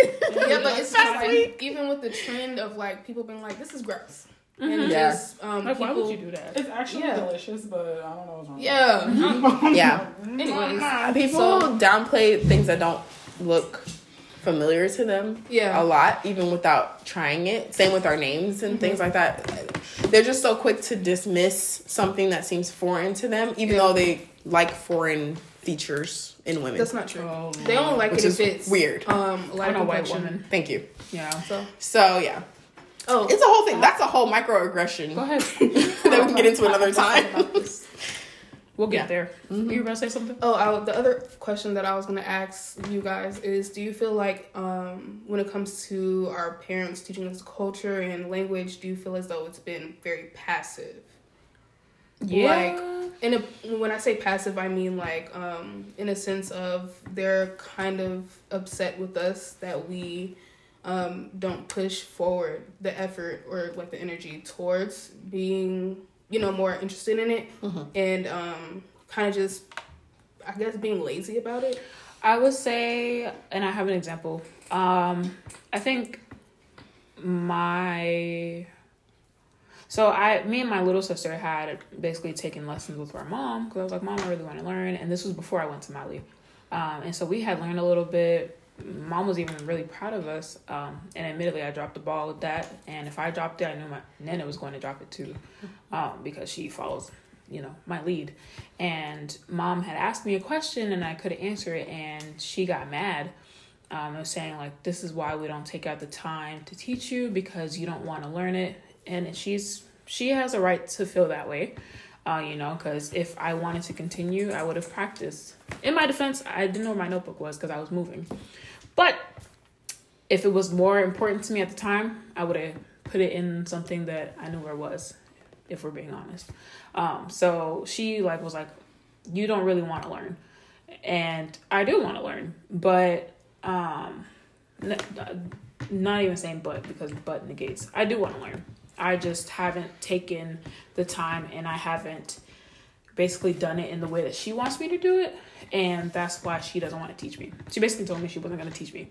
Yeah, but it's just like even with the trend of like people being like, This is gross. Mhm. And Yeah. just um Like, why would you do that? It's actually Yeah. delicious, but I don't know what's wrong. Yeah. Yeah. Anyways. People So- downplay things that don't look familiar to them Yeah. a lot, even without trying it. Same with our names and things like that. They're just so quick to dismiss something that seems foreign to them, even Yeah. though they like foreign features in women. That's not true. Oh, They only like Which it is if it's weird. Um a lot On of a white woman. Thank you. Yeah. So So yeah, oh it's a whole thing. That's a whole microaggression Go ahead. that we can get into another time. We'll get Yeah. there. You were about to say something? Oh, I, the other question that I was going to ask you guys is do you feel like um, when it comes to our parents teaching us culture and language, do you feel as though it's been very passive? Yeah. Like, in a, when I say passive, I mean like um, in a sense of they're kind of upset with us that we um, don't push forward the effort or like the energy towards being, you know, more interested in it Mhm. and um, kind of just, I guess, being lazy about it. I would say, and I have an example. Um, I think my so I, me and my little sister had basically taken lessons with our mom because I was like, Mom, I really want to learn, and this was before I went to Mali, um, and so we had learned a little bit. Mom was even really proud of us, um, and admittedly, I dropped the ball with that. And if I dropped it, I knew my Nana was going to drop it too, um, because she follows, you know, my lead. And Mom had asked me a question, and I couldn't answer it, and she got mad. Um, was saying like, "This is why we don't take out the time to teach you because you don't want to learn it." And she's she has a right to feel that way, uh, you know, because if I wanted to continue, I would have practiced. In my defense, I didn't know where my notebook was because I was moving. But if it was more important to me at the time, I would have put it in something that I knew where it was, if we're being honest. Um, so she like was like, "You don't really want to learn," and I do want to learn, but um, n- not even saying but because but negates. I do want to learn. I just haven't taken the time and I haven't basically done it in the way that she wants me to do it and that's why she doesn't want to teach me. She basically told me she wasn't going to teach me.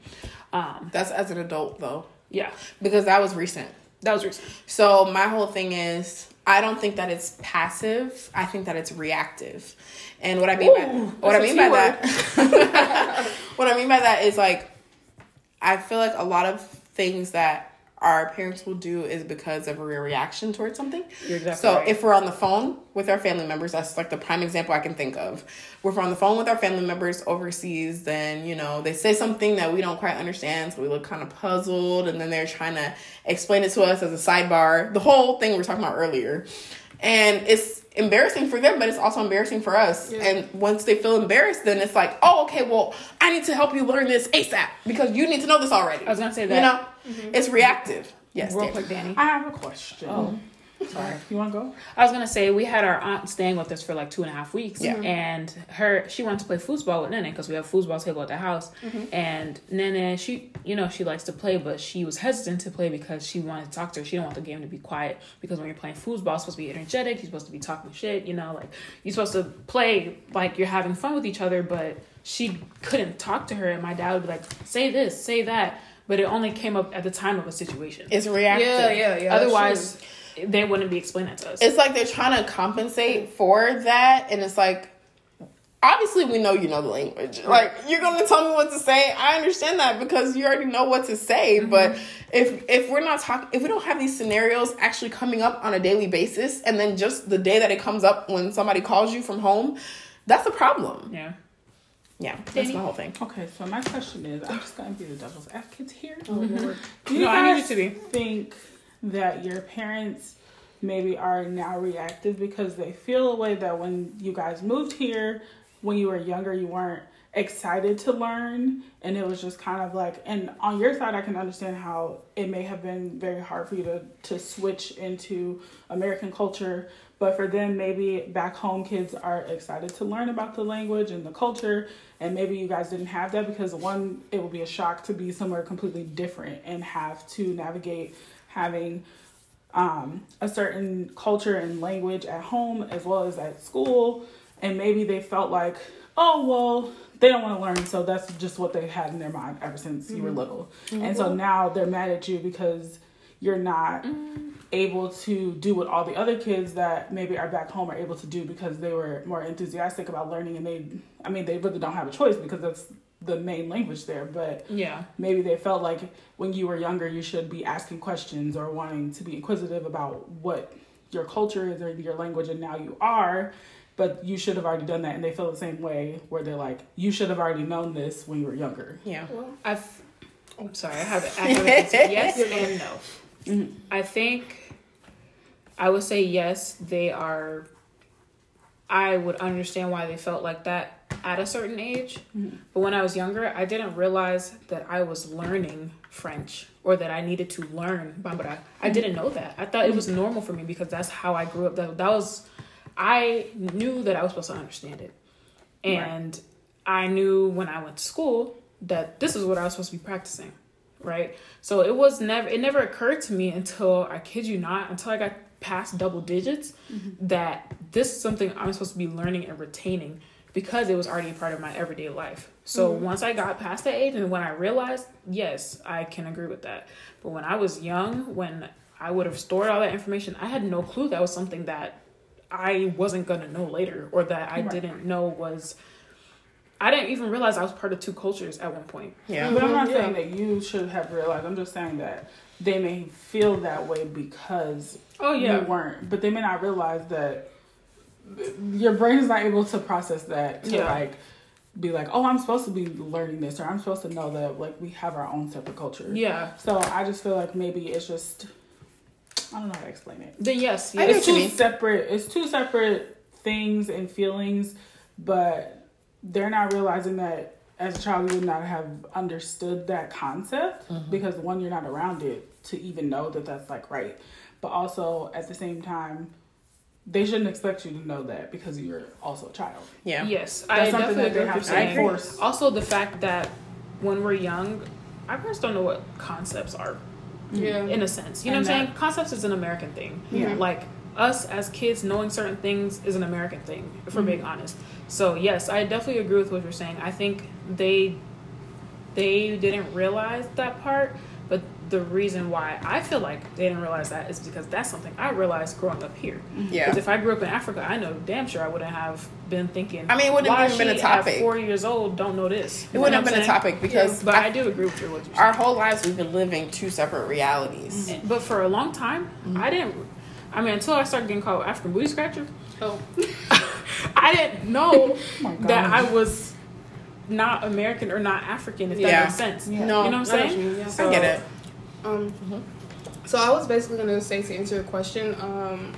Um That's as an adult though, yeah, because that was recent. that was recent. So my whole thing is I don't think that it's passive. I think that it's reactive. And what I mean by what I mean by that what I mean by that is like I feel like a lot of things that our parents will do is because of a reaction towards something. You're exactly so right. if we're on the phone with our family members, that's like the prime example I can think of. If we're on the phone with our family members overseas, then you know they say something that we don't quite understand, so we look kind of puzzled, and then they're trying to explain it to us as a sidebar. The whole thing we were talking about earlier, and it's embarrassing for them, but it's also embarrassing for us. Yeah. And once they feel embarrassed, then it's like, oh, okay, well, I need to help you learn this ASAP because you need to know this already. I was going to say that. you that know, mm-hmm. it's reactive. Yes, real Dan. quick, Danny. I have a question. Oh. Sorry, you want to go? I was gonna say we had our aunt staying with us for like two and a half weeks, Yeah. and her she wanted to play foosball with Nene because we have foosball table at the house, Mm-hmm. and Nene she you know she likes to play, but she was hesitant to play because she wanted to talk to her. She didn't want the game to be quiet because when you're playing foosball, it's supposed to be energetic. You're supposed to be talking shit, you know, like you're supposed to play like you're having fun with each other, but she couldn't talk to her, and my dad would be like, say this, say that. But it only came up at the time of a situation. It's reactive. Yeah, yeah, yeah. Otherwise, they wouldn't be explaining it to us. It's like they're trying to compensate for that, and it's like, obviously, we know you know the language. Like, you're gonna tell me what to say. I understand that because you already know what to say. But if if we're not talking, if we don't have these scenarios actually coming up on a daily basis, and then just the day that it comes up when somebody calls you from home, that's a problem. yeah. Yeah, that's my whole thing. Okay, so my question is, I'm just gonna be the devil's advocate here. Mm-hmm. Do you No, I need guys you to be. think that your parents maybe are now reactive because they feel a way that when you guys moved here, when you were younger, you weren't excited to learn, and it was just kind of like. And on your side, I can understand how it may have been very hard for you to to switch into American culture. But for them, maybe back home, kids are excited to learn about the language and the culture, and maybe you guys didn't have that because one, it would be a shock to be somewhere completely different and have to navigate having um, a certain culture and language at home as well as at school, and maybe they felt like, oh well, they don't want to learn, so that's just what they had in their mind ever since you were mm-hmm. little, and mm-hmm. so now they're mad at you because you're not mm-hmm. able to do what all the other kids that maybe are back home are able to do because they were more enthusiastic about learning and they I mean they really don't have a choice because that's the main language there but Yeah. maybe they felt like when you were younger you should be asking questions or wanting to be inquisitive about what your culture is or your language and now you are but you should have already done that and they feel the same way where they're like you should have already known this when you were younger Yeah. I've. I'm sorry. I have. I have an answer. yes and no. Mm-hmm. I think I would say yes. They are. I would understand why they felt like that at a certain age, but when I was younger, I didn't realize that I was learning French or that I needed to learn Bambara. I didn't know that. I thought it was normal for me because that's how I grew up. That that was. I knew that I was supposed to understand it, and I knew when I went to school that this is what I was supposed to be practicing, right? So it was never it never occurred to me until I kid you not until I got past double digits mm-hmm. that this is something I'm supposed to be learning and retaining because it was already a part of my everyday life. So mm-hmm. once I got past that age and when I realized, yes, I can agree with that. But when I was young, when I would have stored all that information, I had no clue that was something that I wasn't gonna know later or that I Right. didn't know was I didn't even realize I was part of two cultures at one point. Yeah. But I'm not Yeah. saying that you should have realized. I'm just saying that they may feel that way because Oh yeah you weren't. But they may not realize that your brain is not able to process that to Yeah. like be like, oh, I'm supposed to be learning this, or I'm supposed to know that like we have our own separate culture. Yeah. So I just feel like maybe it's just I don't know how to explain it. Then yes, yes. It's two separate. It's two separate things and feelings, but they're not realizing that as a child you would not have understood that concept Mm-hmm. because one you're not around it to even know that that's like right, but also at the same time they shouldn't expect you to know that because you're also a child. Yeah. Yes, That's I something definitely that they agree have to what you're saying. enforce. Also, the fact that when we're young, our parents don't know what concepts are. Yeah. in a sense. You know And what I'm that- saying? Concepts is an American thing. Yeah. Mm-hmm. Like us as kids knowing certain things is an American thing, if we're being mm-hmm. honest. So yes, I definitely agree with what you're saying. I think they they didn't realize that part, but the reason why I feel like they didn't realize that is because that's something I realized growing up here. Yeah. Because if I grew up in Africa, I know damn sure I wouldn't have been thinking. I mean, it wouldn't why have been a she at topic. Four years old, don't know this. It wouldn't have been a topic because But I, I- do agree with you what you're our whole lives we've been living two separate realities. And- But for a long time, Mm-hmm. I didn't. I mean, until I started getting called African booty scratcher, Oh. I didn't know my God. that I was not American or not African. If that Yeah. makes sense. Yeah. No, You know what I'm I what saying? mean, yeah. So- I get it. Um, so I was basically gonna say to answer your question. Um,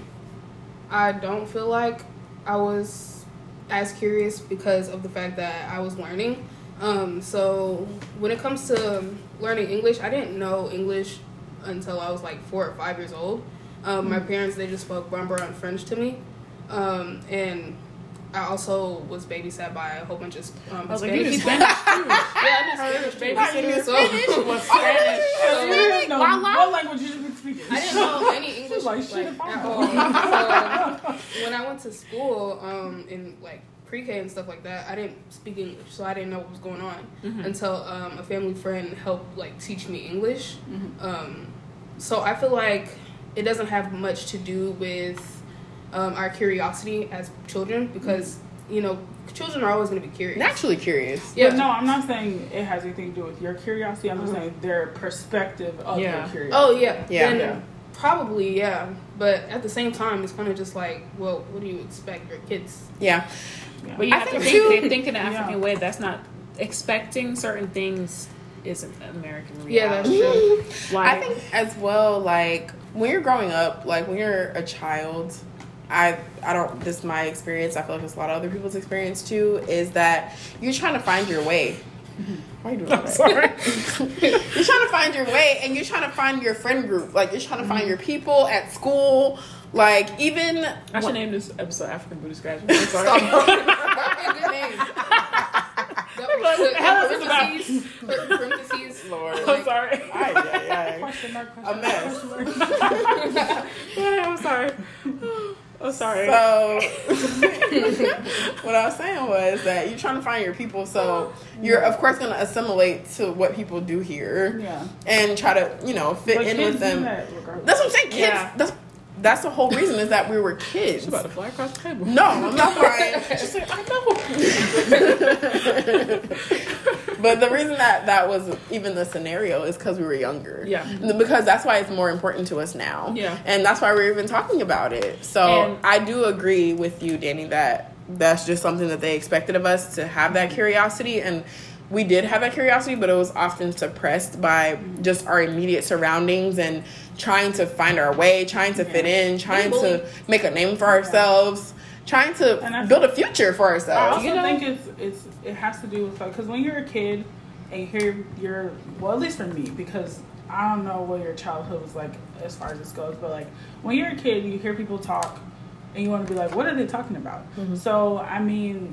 I don't feel like I was as curious because of the fact that I was learning. Um, so when it comes to learning English, I didn't know English until I was like four or five years old. Um, My parents they just spoke Bambara and French to me, um, and I also was babysat by a whole bunch of um, I was like, you Hispanic knew people. Spanish. Yeah, I knew Spanish babysitter. So- was Spanish. So you didn't know what language you should speaking. I didn't know any English like, like, at all. So when I went to school, um, in like pre-K and stuff like that, I didn't speak English, so I didn't know what was going on until um, a family friend helped like teach me English. Um, so I feel like it doesn't have much to do with um, our curiosity as children because you know children are always going to be curious. Naturally curious. Yeah. But no, I'm not saying it has anything to do with your curiosity. I'm just saying their perspective of Yeah. your curiosity. Oh yeah, Yeah. Then Yeah. Probably yeah, but at the same time, it's kind of just like, well, what do you expect your kids? Yeah. But you I have to think think, too- they think in an Yeah. African way. That's not expecting certain things is an American reality. Yeah, that's true. Like, I think as well, like when you're growing up, like when you're a child, I I don't this is my experience, I feel like it's a lot of other people's experience too, is that you're trying to find your way. Why are you doing that? sorry. you're trying to find your way and you're trying to find your friend group. Like you're trying to find mm-hmm. your people at school. Like even I should name this episode African Buddhist graduate. I'm sorry. That'd be a good name. That What the hell is this about? parentheses, parentheses, Lord. I'm sorry. Question mark, question mark. I'm sorry. I'm sorry. So, what I was saying was that you're trying to find your people, so you're of course going to assimilate to what people do here Yeah. and try to, you know, fit But in with them. that. That's what I'm saying, kids. Yeah. That's that's the whole reason is that we were kids. She's about to fly across the table. No, I'm not flying. Just like, I know. but the reason that that was even the scenario is because we were younger. Yeah. Because that's why it's more important to us now. Yeah. And that's why we're even talking about it. So And- I do agree with you, Danny, that that's just something that they expected of us to have that curiosity and we did have that curiosity, but it was often suppressed by just our immediate surroundings and trying to find our way, trying to fit in, trying to make a name for ourselves, trying to I- build a future for ourselves. I ourselves. also You know- think it's it's it has to do with like because when you're a kid and you hear your well at least for me because I don't know what your childhood was like as far as this goes, but like when you're a kid you hear people talk and you want to be like, what are they talking about? Mm-hmm. So I mean,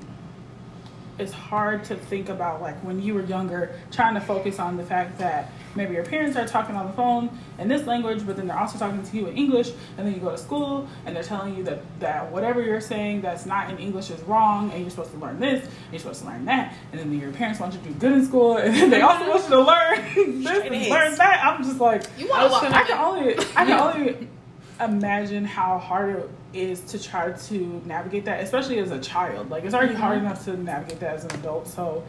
it's hard to think about like when you were younger trying to focus on the fact that maybe your parents are talking on the phone in this language but then they're also talking to you in english and then you go to school and they're telling you that, that whatever you're saying that's not in english is wrong and you're supposed to learn this and you're supposed to learn that and then your parents want you to do good in school and then they also want you to learn this and learn that i'm just like You want lot. I can only I can only imagine how hard it is to try to navigate that, especially as a child. Like it's already hard enough to navigate that as an adult. So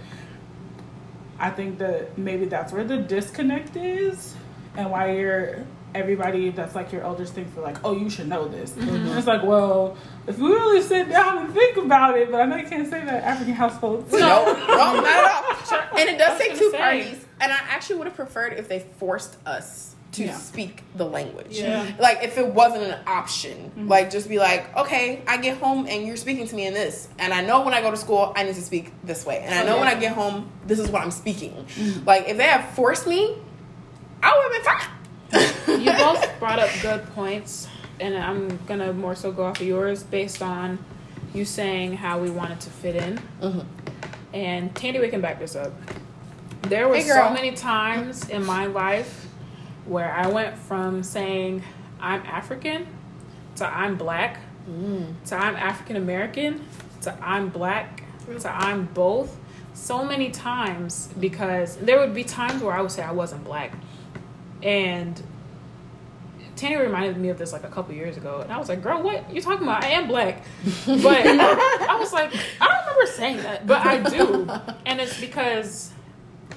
I think that maybe that's where the disconnect is, and why you're everybody that's like your elders think they're like, oh, you should know this. And it's like, well, if we really sit down and think about it, but I know you can't say that African households. No, no, not at all. And it does take two say. parties. And I actually would have preferred if they forced us to Yeah. speak the language. Yeah. Like if it wasn't an option. Mm-hmm. Like just be like, okay, I get home and you're speaking to me in this. And I know when I go to school I need to speak this way. And I know when I get home this is what I'm speaking. Mm-hmm. Like if they had forced me, I would have been fine. you both brought up good points, and I'm gonna more so go off of yours based on you saying how we wanted to fit in. Mhm. And Tandy, we can back this up. There were Hey, so many times in my life where I went from saying I'm African to I'm black mm. to I'm African American to I'm black to I'm both. So many times because there would be times where I would say I wasn't black. And Tanya reminded me of this like a couple years ago, and I was like, "Girl, what? You talking about? I am black," but I was like, "I don't remember saying that, but I do," and it's because,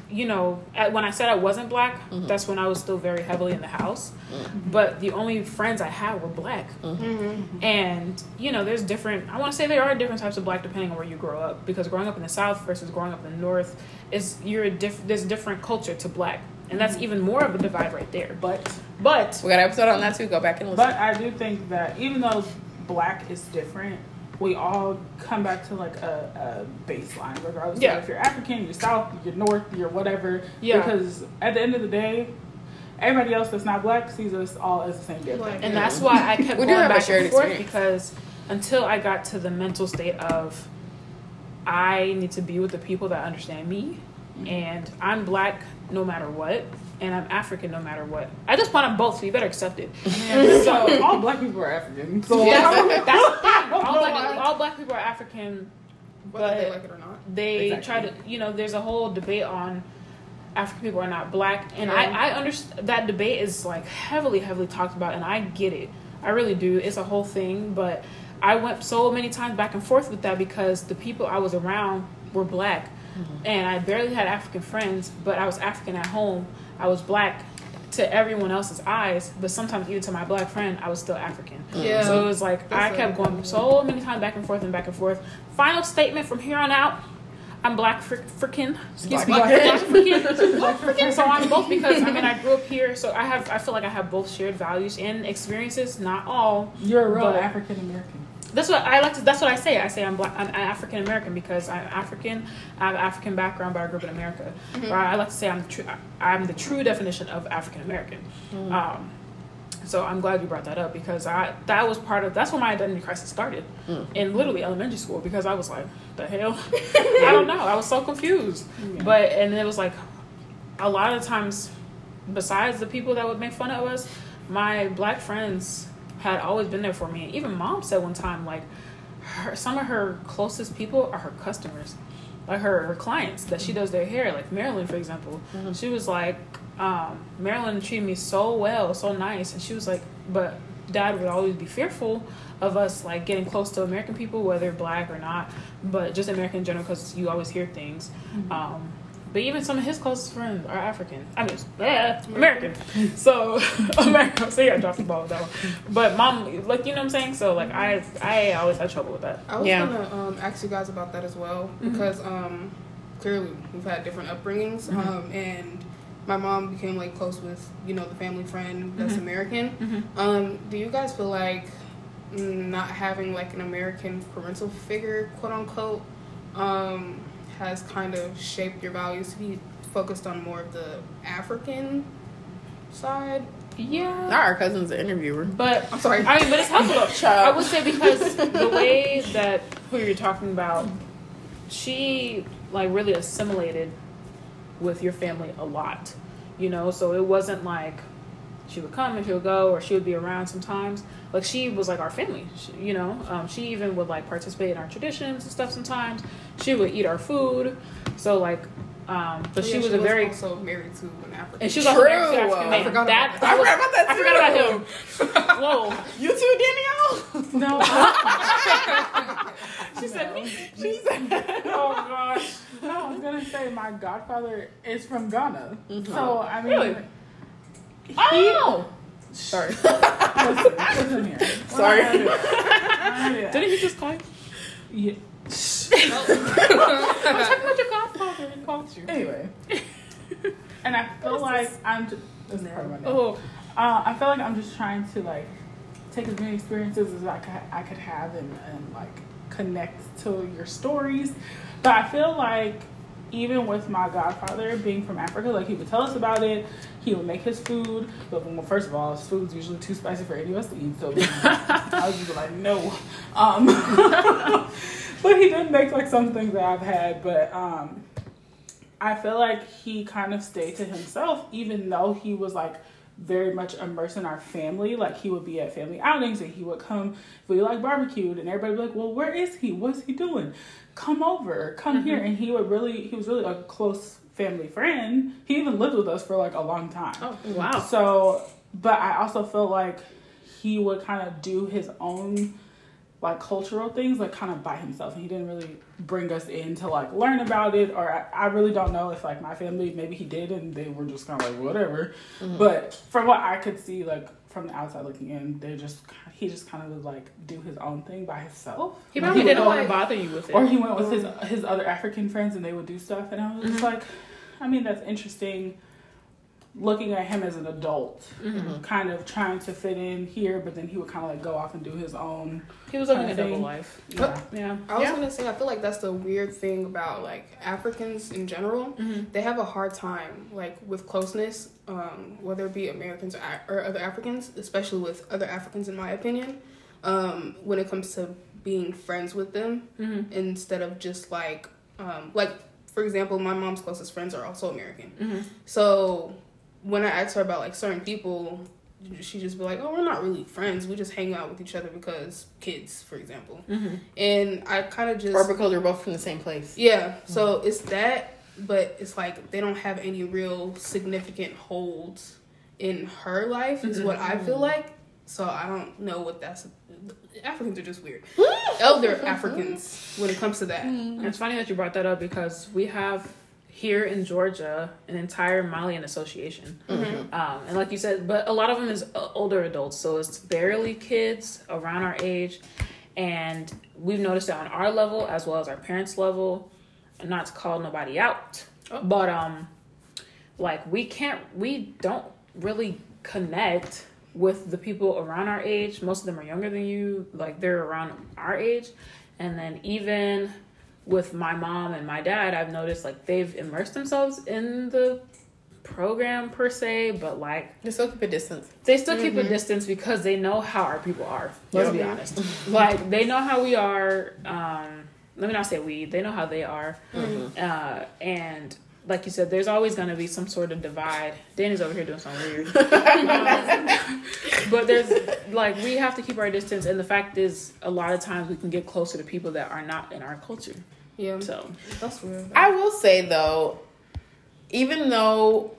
you know, at, when I said I wasn't black, mm-hmm. that's when I was still very heavily in the house, mm-hmm. but the only friends I had were black, mm-hmm. and you know, there's different. I want to say there are different types of black depending on where you grow up, because growing up in the South versus growing up in the North is you're a diff- there's different culture to black, and that's even more of a divide right there. But But We got an episode on that too. Go back and listen. But I do think that even though black is different, we all come back to like a, a baseline, regardless Yeah. of if you're African, you're South, you're North, you're whatever. Yeah. Because at the end of the day, everybody else that's not black sees us all as the same damn Black. thing. And that's why I kept We do going have a back shared and forth experience. because until I got to the mental state of I need to be with the people that understand me, mm-hmm. and I'm black no matter what, and I'm African no matter what. I just want I'm both, so you better accept it. so all black people are African. So That's, that's. All black, all black people are African. Whether they like it or not. They Exactly. try to, you know, there's a whole debate on African people are not black, and Yeah. I, I understand that debate is like heavily, heavily talked about, and I get it. I really do. It's a whole thing, but I went so many times back and forth with that because the people I was around were black, mm-hmm. and I barely had African friends, but I was African at home. I was black to everyone else's eyes, but sometimes even to my black friend, I was still African. Yeah. So it was like That's I kept going so many times back and forth and back and forth. Final statement from here on out. I'm black for freaking. Excuse me. Black Black freaking. Black freaking. So I'm both because I mean I grew up here, so I have I feel like I have both shared values and experiences. Not all. You're a real African American. That's what I like to. That's what I say. I say I'm black. I'm African American because I'm African. I have African background, but I grew up in America. Mm-hmm. Or I like to say I'm true. I'm the true definition of African American. Mm. Um, so I'm glad you brought that up because I that was part of that's where my identity crisis started mm. in literally elementary school because I was like the hell I don't know I was so confused Yeah. but and it was like a lot of times besides the people that would make fun of us my black friends had always been there for me. And even mom said one time like her, some of her closest people are her customers like her, her clients that she does their hair. Like marilyn for example she was like um, marilyn treated me so well so nice. And she was like but dad would always be fearful of us like getting close to american people whether black or not but just american in general because you always hear things. Um, but even some of his closest friends are African. I mean, yeah, American. So American. So yeah, I dropped the ball with that one. But mom, like you know what I'm saying. So like I, I always had trouble with that. I was Yeah. gonna um, ask you guys about that as well Mhm. because um, clearly we've had different upbringings, Mhm. um, and my mom became like close with you know the family friend that's Mhm. American. Mm-hmm. Um, do you guys feel like mm, not having like an American parental figure, quote unquote, um, has kind of shaped your values to be focused on more of the African side? Yeah. Now our cousin's an interviewer. But I'm sorry. I mean, but it's helpful though. Child. I would say because the way that who you're talking about, she like really assimilated with your family a lot, you know. So it wasn't like she would come and she would go, or she would be around sometimes. Like she was like our family, she, you know. Um, she even would like participate in our traditions and stuff. Sometimes she would eat our food. So like, um, but Oh, she yeah, was a very also married to an African. and she was also True. married to an African I man. forgot that, about that. I was- forgot about that I forgot about him. Whoa. You too, Danielle? No, She said me. She said, Oh gosh. no, I was gonna say my godfather is from Ghana. Mhm. So I mean, Really? He, Oh. Sorry. listen, listen here. Sorry. We're not gonna do that. We're not gonna do that. Didn't he just call you? Yeah. I'm talking about your godfather. He called you. Anyway, and I feel like I'm just. This is part of my. Oh. Uh, I feel like I'm just trying to like take as many experiences as I could, I could have and, and like connect to your stories. But I feel like even with my godfather being from Africa, like he would tell us about it. He would make his food, but well, first of all, his food's usually too spicy for any of us to eat. So I was just like, no. Um, but he did make like some things that I've had, but um, I feel like he kind of stayed to himself, even though he was like very much immersed in our family. Like he would be at family outings and he would come if we like barbecued and everybody would be like, Well, where is he? What's he doing? Come over, come here. And he would really he was really a close family friend. He even lived with us for like a long time. Oh wow. So, but I also feel like he would kind of do his own like cultural things like kind of by himself and he didn't really bring us in to like learn about it or I, I really don't know if like my family maybe he did and they were just kind of like whatever mm-hmm. but from what I could see like from the outside looking in they just he just kind of would like do his own thing by himself. Oh, he probably didn't want to bother you with it. or he went with his mm-hmm. his other African friends and they would do stuff and I was just mm-hmm. like I mean that's interesting looking at him as an adult, kind of trying to fit in here, but then he would kind of like go off and do his own. He was living a Kinda double life. Yeah. Yeah. I was Yeah. gonna say I feel like that's the weird thing about like Africans in general. Mm-hmm. They have a hard time like with closeness, um, whether it be Americans or, or other Africans, especially with other Africans, in my opinion. Um, when it comes to being friends with them, Mm-hmm. instead of just like um, like for example, my mom's closest friends are also American. Mm-hmm. So when I ask her about like certain people, she just be like, "Oh, we're not really friends. We just hang out with each other because kids, for example." Mm-hmm. And I kind of just Or because we're both from the same place. yeah. So it's that, but it's like they don't have any real significant holds in her life. Is what I feel like. So I don't know what that's. Africans are just weird. Elder Africans when it comes to that. It's funny that you brought that up because we have here in Georgia an entire Malian association. Um, and like you said, but a lot of them is uh, older adults, so it's barely kids around our age. And we've noticed that on our level as well as our parents' level, not to call nobody out, but um, like we can't, we don't really connect with the people around our age. Most of them are younger than you, like they're around our age. And then even with my mom and my dad, I've noticed like they've immersed themselves in the program per se, but like they still keep a distance. they still keep a distance because they know how our people are. Let's be honest. like they know how we are. Um, let me not say we. They know how they are. Uh, and like you said, there's always going to be some sort of divide. Danny's over here doing something weird. Um, but there's like we have to keep our distance, and the fact is, a lot of times we can get closer to people that are not in our culture. Yeah, So that's weird. I will say though, even though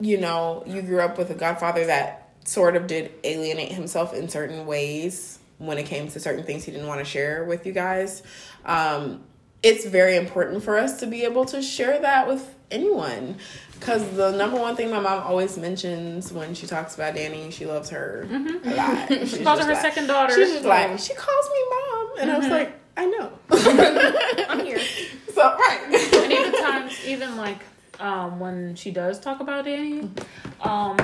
you know you grew up with a godfather that sort of did alienate himself in certain ways when it came to certain things he didn't want to share with you guys, um, it's very important for us to be able to share that with anyone. Because the number one thing my mom always mentions when she talks about Danny, she loves her a lot. She calls her her like- second daughter. She's just like, she calls me mom. And I was like, I know. I'm here. so, right. and even times, even like um, when she does talk about Danny, um,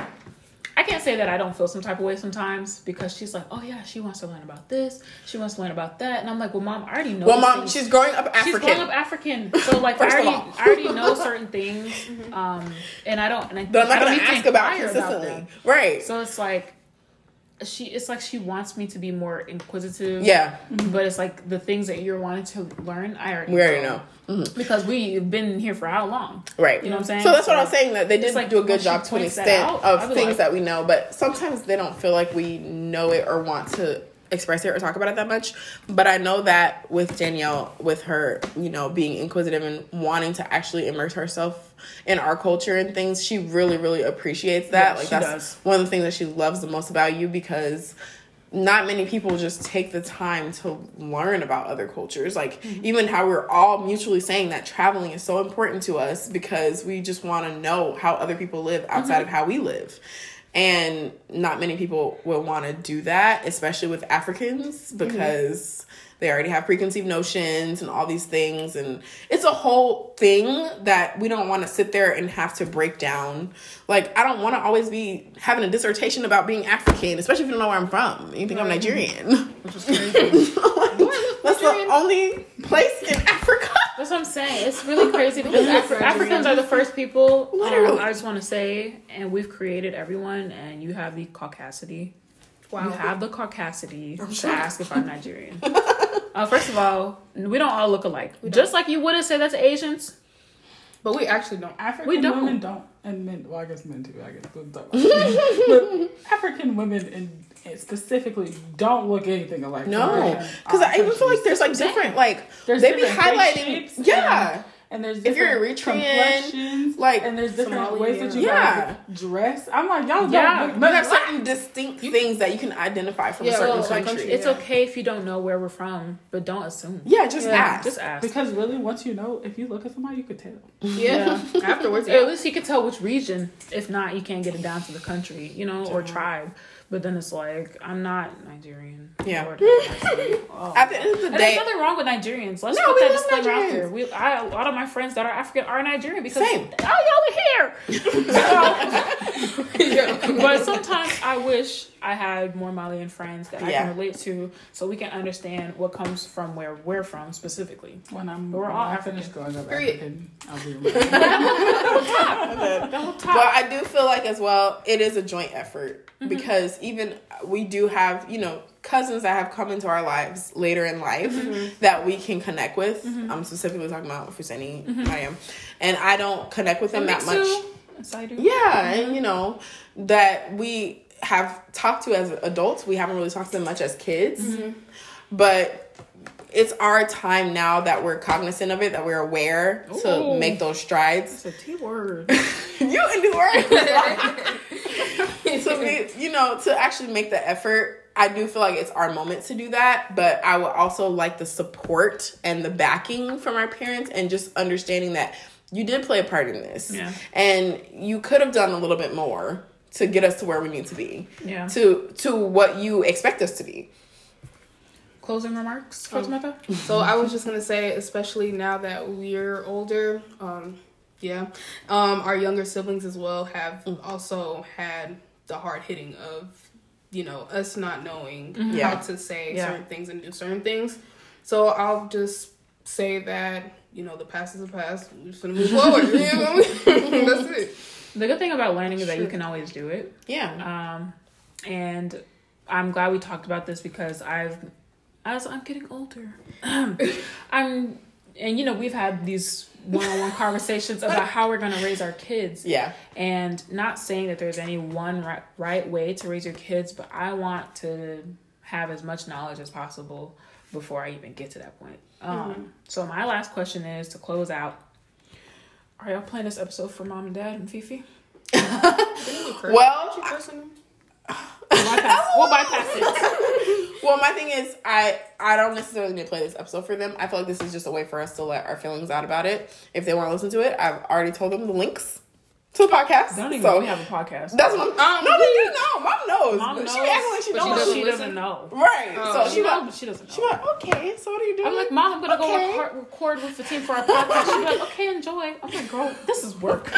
I can't say that I don't feel some type of way sometimes because she's like, oh yeah, she wants to learn about this, she wants to learn about that, and I'm like, well, mom, I already know. Well, mom, things. she's growing up African. She's African. growing up African, so like I already. I already know certain things, um, and I don't, and I, but I'm I not don't gonna to ask about inquire consistently. them. right. So it's like she, it's like she wants me to be more inquisitive. yeah, mm-hmm. but it's like the things that you're wanting to learn, I already, we already know. Mm-hmm. because we've been here for how long? Right. You know what I'm saying? So that's what I'm saying that they did like do a good job to an extent out, of things like- that we know, but sometimes they don't feel like we know it or want to express it or talk about it that much. But I know that with Danielle, with her, you know, being inquisitive and wanting to actually immerse herself in our culture and things, she really, really appreciates that. Yeah, like she that's does. one of the things that she loves the most about you because not many people just take the time to learn about other cultures. Like Mm-hmm. even how we're all mutually saying that traveling is so important to us because we just want to know how other people live outside Mm-hmm. of how we live. And not many people will want to do that, especially with Africans Mm-hmm. because they already have preconceived notions and all these things and it's a whole thing that we don't want to sit there and have to break down. Like I don't want to always be having a dissertation about being African, especially if you don't know where I'm from. You think I'm Nigerian. Which is crazy. That's the only place in Africa. That's what I'm saying. It's really crazy because Afri- Africans are the first people. Um. I just want to say, and we've created everyone, and you have the caucasity. Wow. You have the caucasity to ask if I'm Nigerian. uh, first of all, we don't all look alike. Just like you wouldn't say that to Asians. But we actually don't. African We don't. women don't, and men. Well, I guess men too. I guess, but African women in, in specifically don't look anything alike. No, because I even feel like there's like different like There's they be different face highlighting. Yeah, and, and there's If you're different Eritrean, complexions, like and there's different Somali, ways that you yeah. guys dress. I'm like, y'all Yeah. don't look you nothing have alike. certain distinct things that you can identify from Yeah, a certain well, like, country. It's Yeah. okay if you don't know where we're from, but don't assume. yeah, just Yeah, ask. Just ask. Because really, once you know, if you look at somebody, you could tell. Yeah. Afterwards, Or at least you can tell which region. If not, you can't get it down to the country, you know, or tribe. But then it's like I'm not Nigerian. Yeah. Lord. Oh. At the end of the And day, there's nothing wrong with Nigerians. Let's No, put we that love disclaimer out Nigerians. there. We, I, a lot of my friends that are African are Nigerian because Same. oh, y'all are here. but sometimes I wish I had more Malian friends that I Yeah. can relate to, so we can understand what comes from where we're from specifically. When I'm, But we're when all I African. finish growing up Period. African, I'll be reminded. The whole top. Well, I do feel like as well, it is a joint effort Mm-hmm. because even we do have, you know, cousins that have come into our lives later in life Mm-hmm. that we can connect with. I'm specifically talking about Fuseni, am, and I don't connect with them that much. Yes, I do. Yeah, and you know that we have talked to as adults. We haven't really talked to them much as kids, mm-hmm. but it's our time now that we're cognizant of it, that we're aware to make those strides. It's a T word. you can do work. to be, you know, to actually make the effort. I do feel like it's our moment to do that, but I would also like the support and the backing from our parents and just understanding that you did play a part in this. Yeah. And you could have done a little bit more to get us to where we need to be. Yeah. To to what you expect us to be. Closing remarks, Fatimata? So I was just gonna say, especially now that we're older, um, yeah, um, our younger siblings as well have also had the hard hitting of, you know, us not knowing Yeah. how to say Yeah. certain things and do certain things. So I'll just say that you know the past is the past. We're just gonna move forward. You know? That's it. The good thing about learning is that you can always do it. Yeah. Um, and I'm glad we talked about this because I've, as I'm getting older, I'm, and you know, we've had these one-on-one conversations about how we're going to raise our kids. Yeah. And not saying that there's any one right, right way to raise your kids, but I want to have as much knowledge as possible before I even get to that point. Um, So my last question is to close out. Are y'all playing this episode for mom and dad and Fifi? Well, She cursing? We'll bypass, we'll bypass it. Well, my thing is, I I don't necessarily need to play this episode for them. I feel like this is just a way for us to let our feelings out about it. If they want to listen to it, I've already told them the links to the podcast. Don't even so we have a podcast. that's what. I'm, Um, no, they do know. Mom knows. Mom knows, She acting like she she doesn't she doesn't know. Right. Oh. so She she knows, went. but she doesn't know. She went. Okay. So what are you doing? I'm like, Mom, I'm gonna go record, record with the team for our podcast. She's like, okay, enjoy. I'm like, girl, this is work.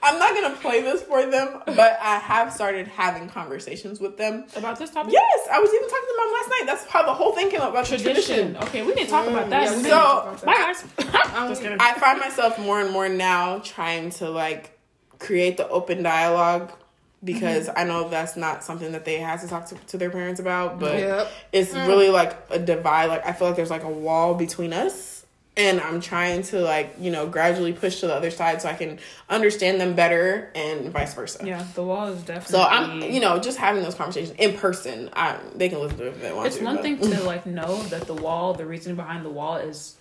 I'm not gonna play this for them, but I have started having conversations with them. About this topic? Yes, I was even talking to mom last night. That's how the whole thing came up about Tradition. tradition. Okay, we need to talk about that. yeah, we We need need to to- talk about that. Bye, guys. Um. I find myself more and more now trying to like create the open dialogue because mm-hmm. I know that's not something that they have to talk to, to their parents about, but Yep. it's mm. really like a divide. Like I feel like there's like a wall between us. And I'm trying to like, you know, gradually push to the other side so I can understand them better and vice versa. yeah, the wall is definitely. So I'm, you know, just having those conversations in person. I, they can listen to it if they want it's to. one but- thing to like know that the wall, the reason behind the wall is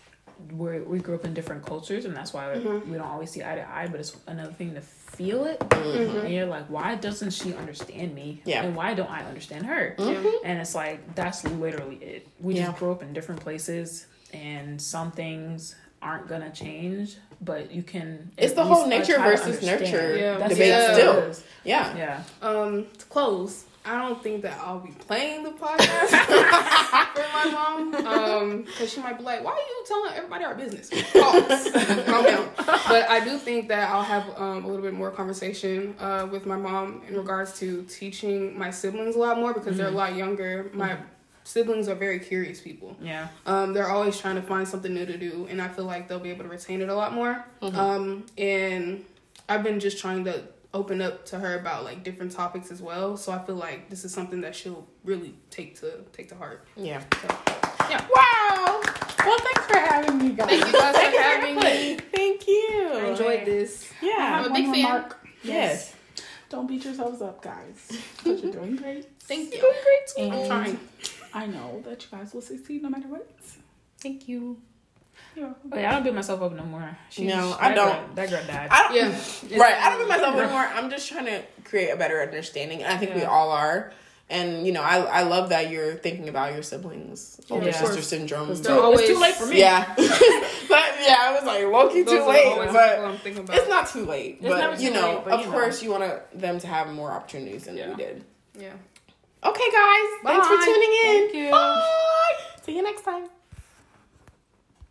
we we grew up in different cultures, and that's why we don't always see eye to eye. But it's another thing to feel it, and you're like, why doesn't she understand me? Yeah. and why don't I understand her? And it's like that's literally it. We Yeah. just grew up in different places, and some things aren't gonna change, but you can. It's the whole uh, nature versus nurture Yeah. Debate Yeah. still. what it is. Yeah. Yeah. Um, to close, I don't think that I'll be playing the podcast for my mom. Um, because she might be like, "Why are you telling everybody our business?" Pause. Calm down. But I do think that I'll have um, a little bit more conversation uh, with my mom in regards to teaching my siblings a lot more because they're a lot younger. My siblings are very curious people. Yeah. Um, they're always trying to find something new to do, and I feel like they'll be able to retain it a lot more. Um, and I've been just trying to open up to her about like different topics as well. So I feel like this is something that she'll really take to take to heart. Yeah. So, yeah. wow. Well, thanks for having me, guys. Thank you guys for having me. Thank you. I enjoyed this. I Yeah. have I'm a big one fan. remark. Yes. Don't beat yourselves up, guys. Because you're doing great. Thank you. And I'm trying. I know that you guys will succeed no matter what. Thank you. You're. But I don't beat myself up no more. She's, No, I that don't. Girl, that girl died. I don't, Yeah. right. I don't beat myself up anymore. I'm just trying to create a better understanding. And I think we all are. And, you know, I, I love that you're thinking about your siblings, older Yeah. sister syndrome. It's but- too, it's too late for me. Yeah. but, yeah, it was like low key too late, but I'm about. it's not too late. It's but too you know, late, but of you know. course, you want them to have more opportunities than Yeah. we did. Yeah. Okay, guys, thanks for tuning in. Thank you. Bye. See you next time.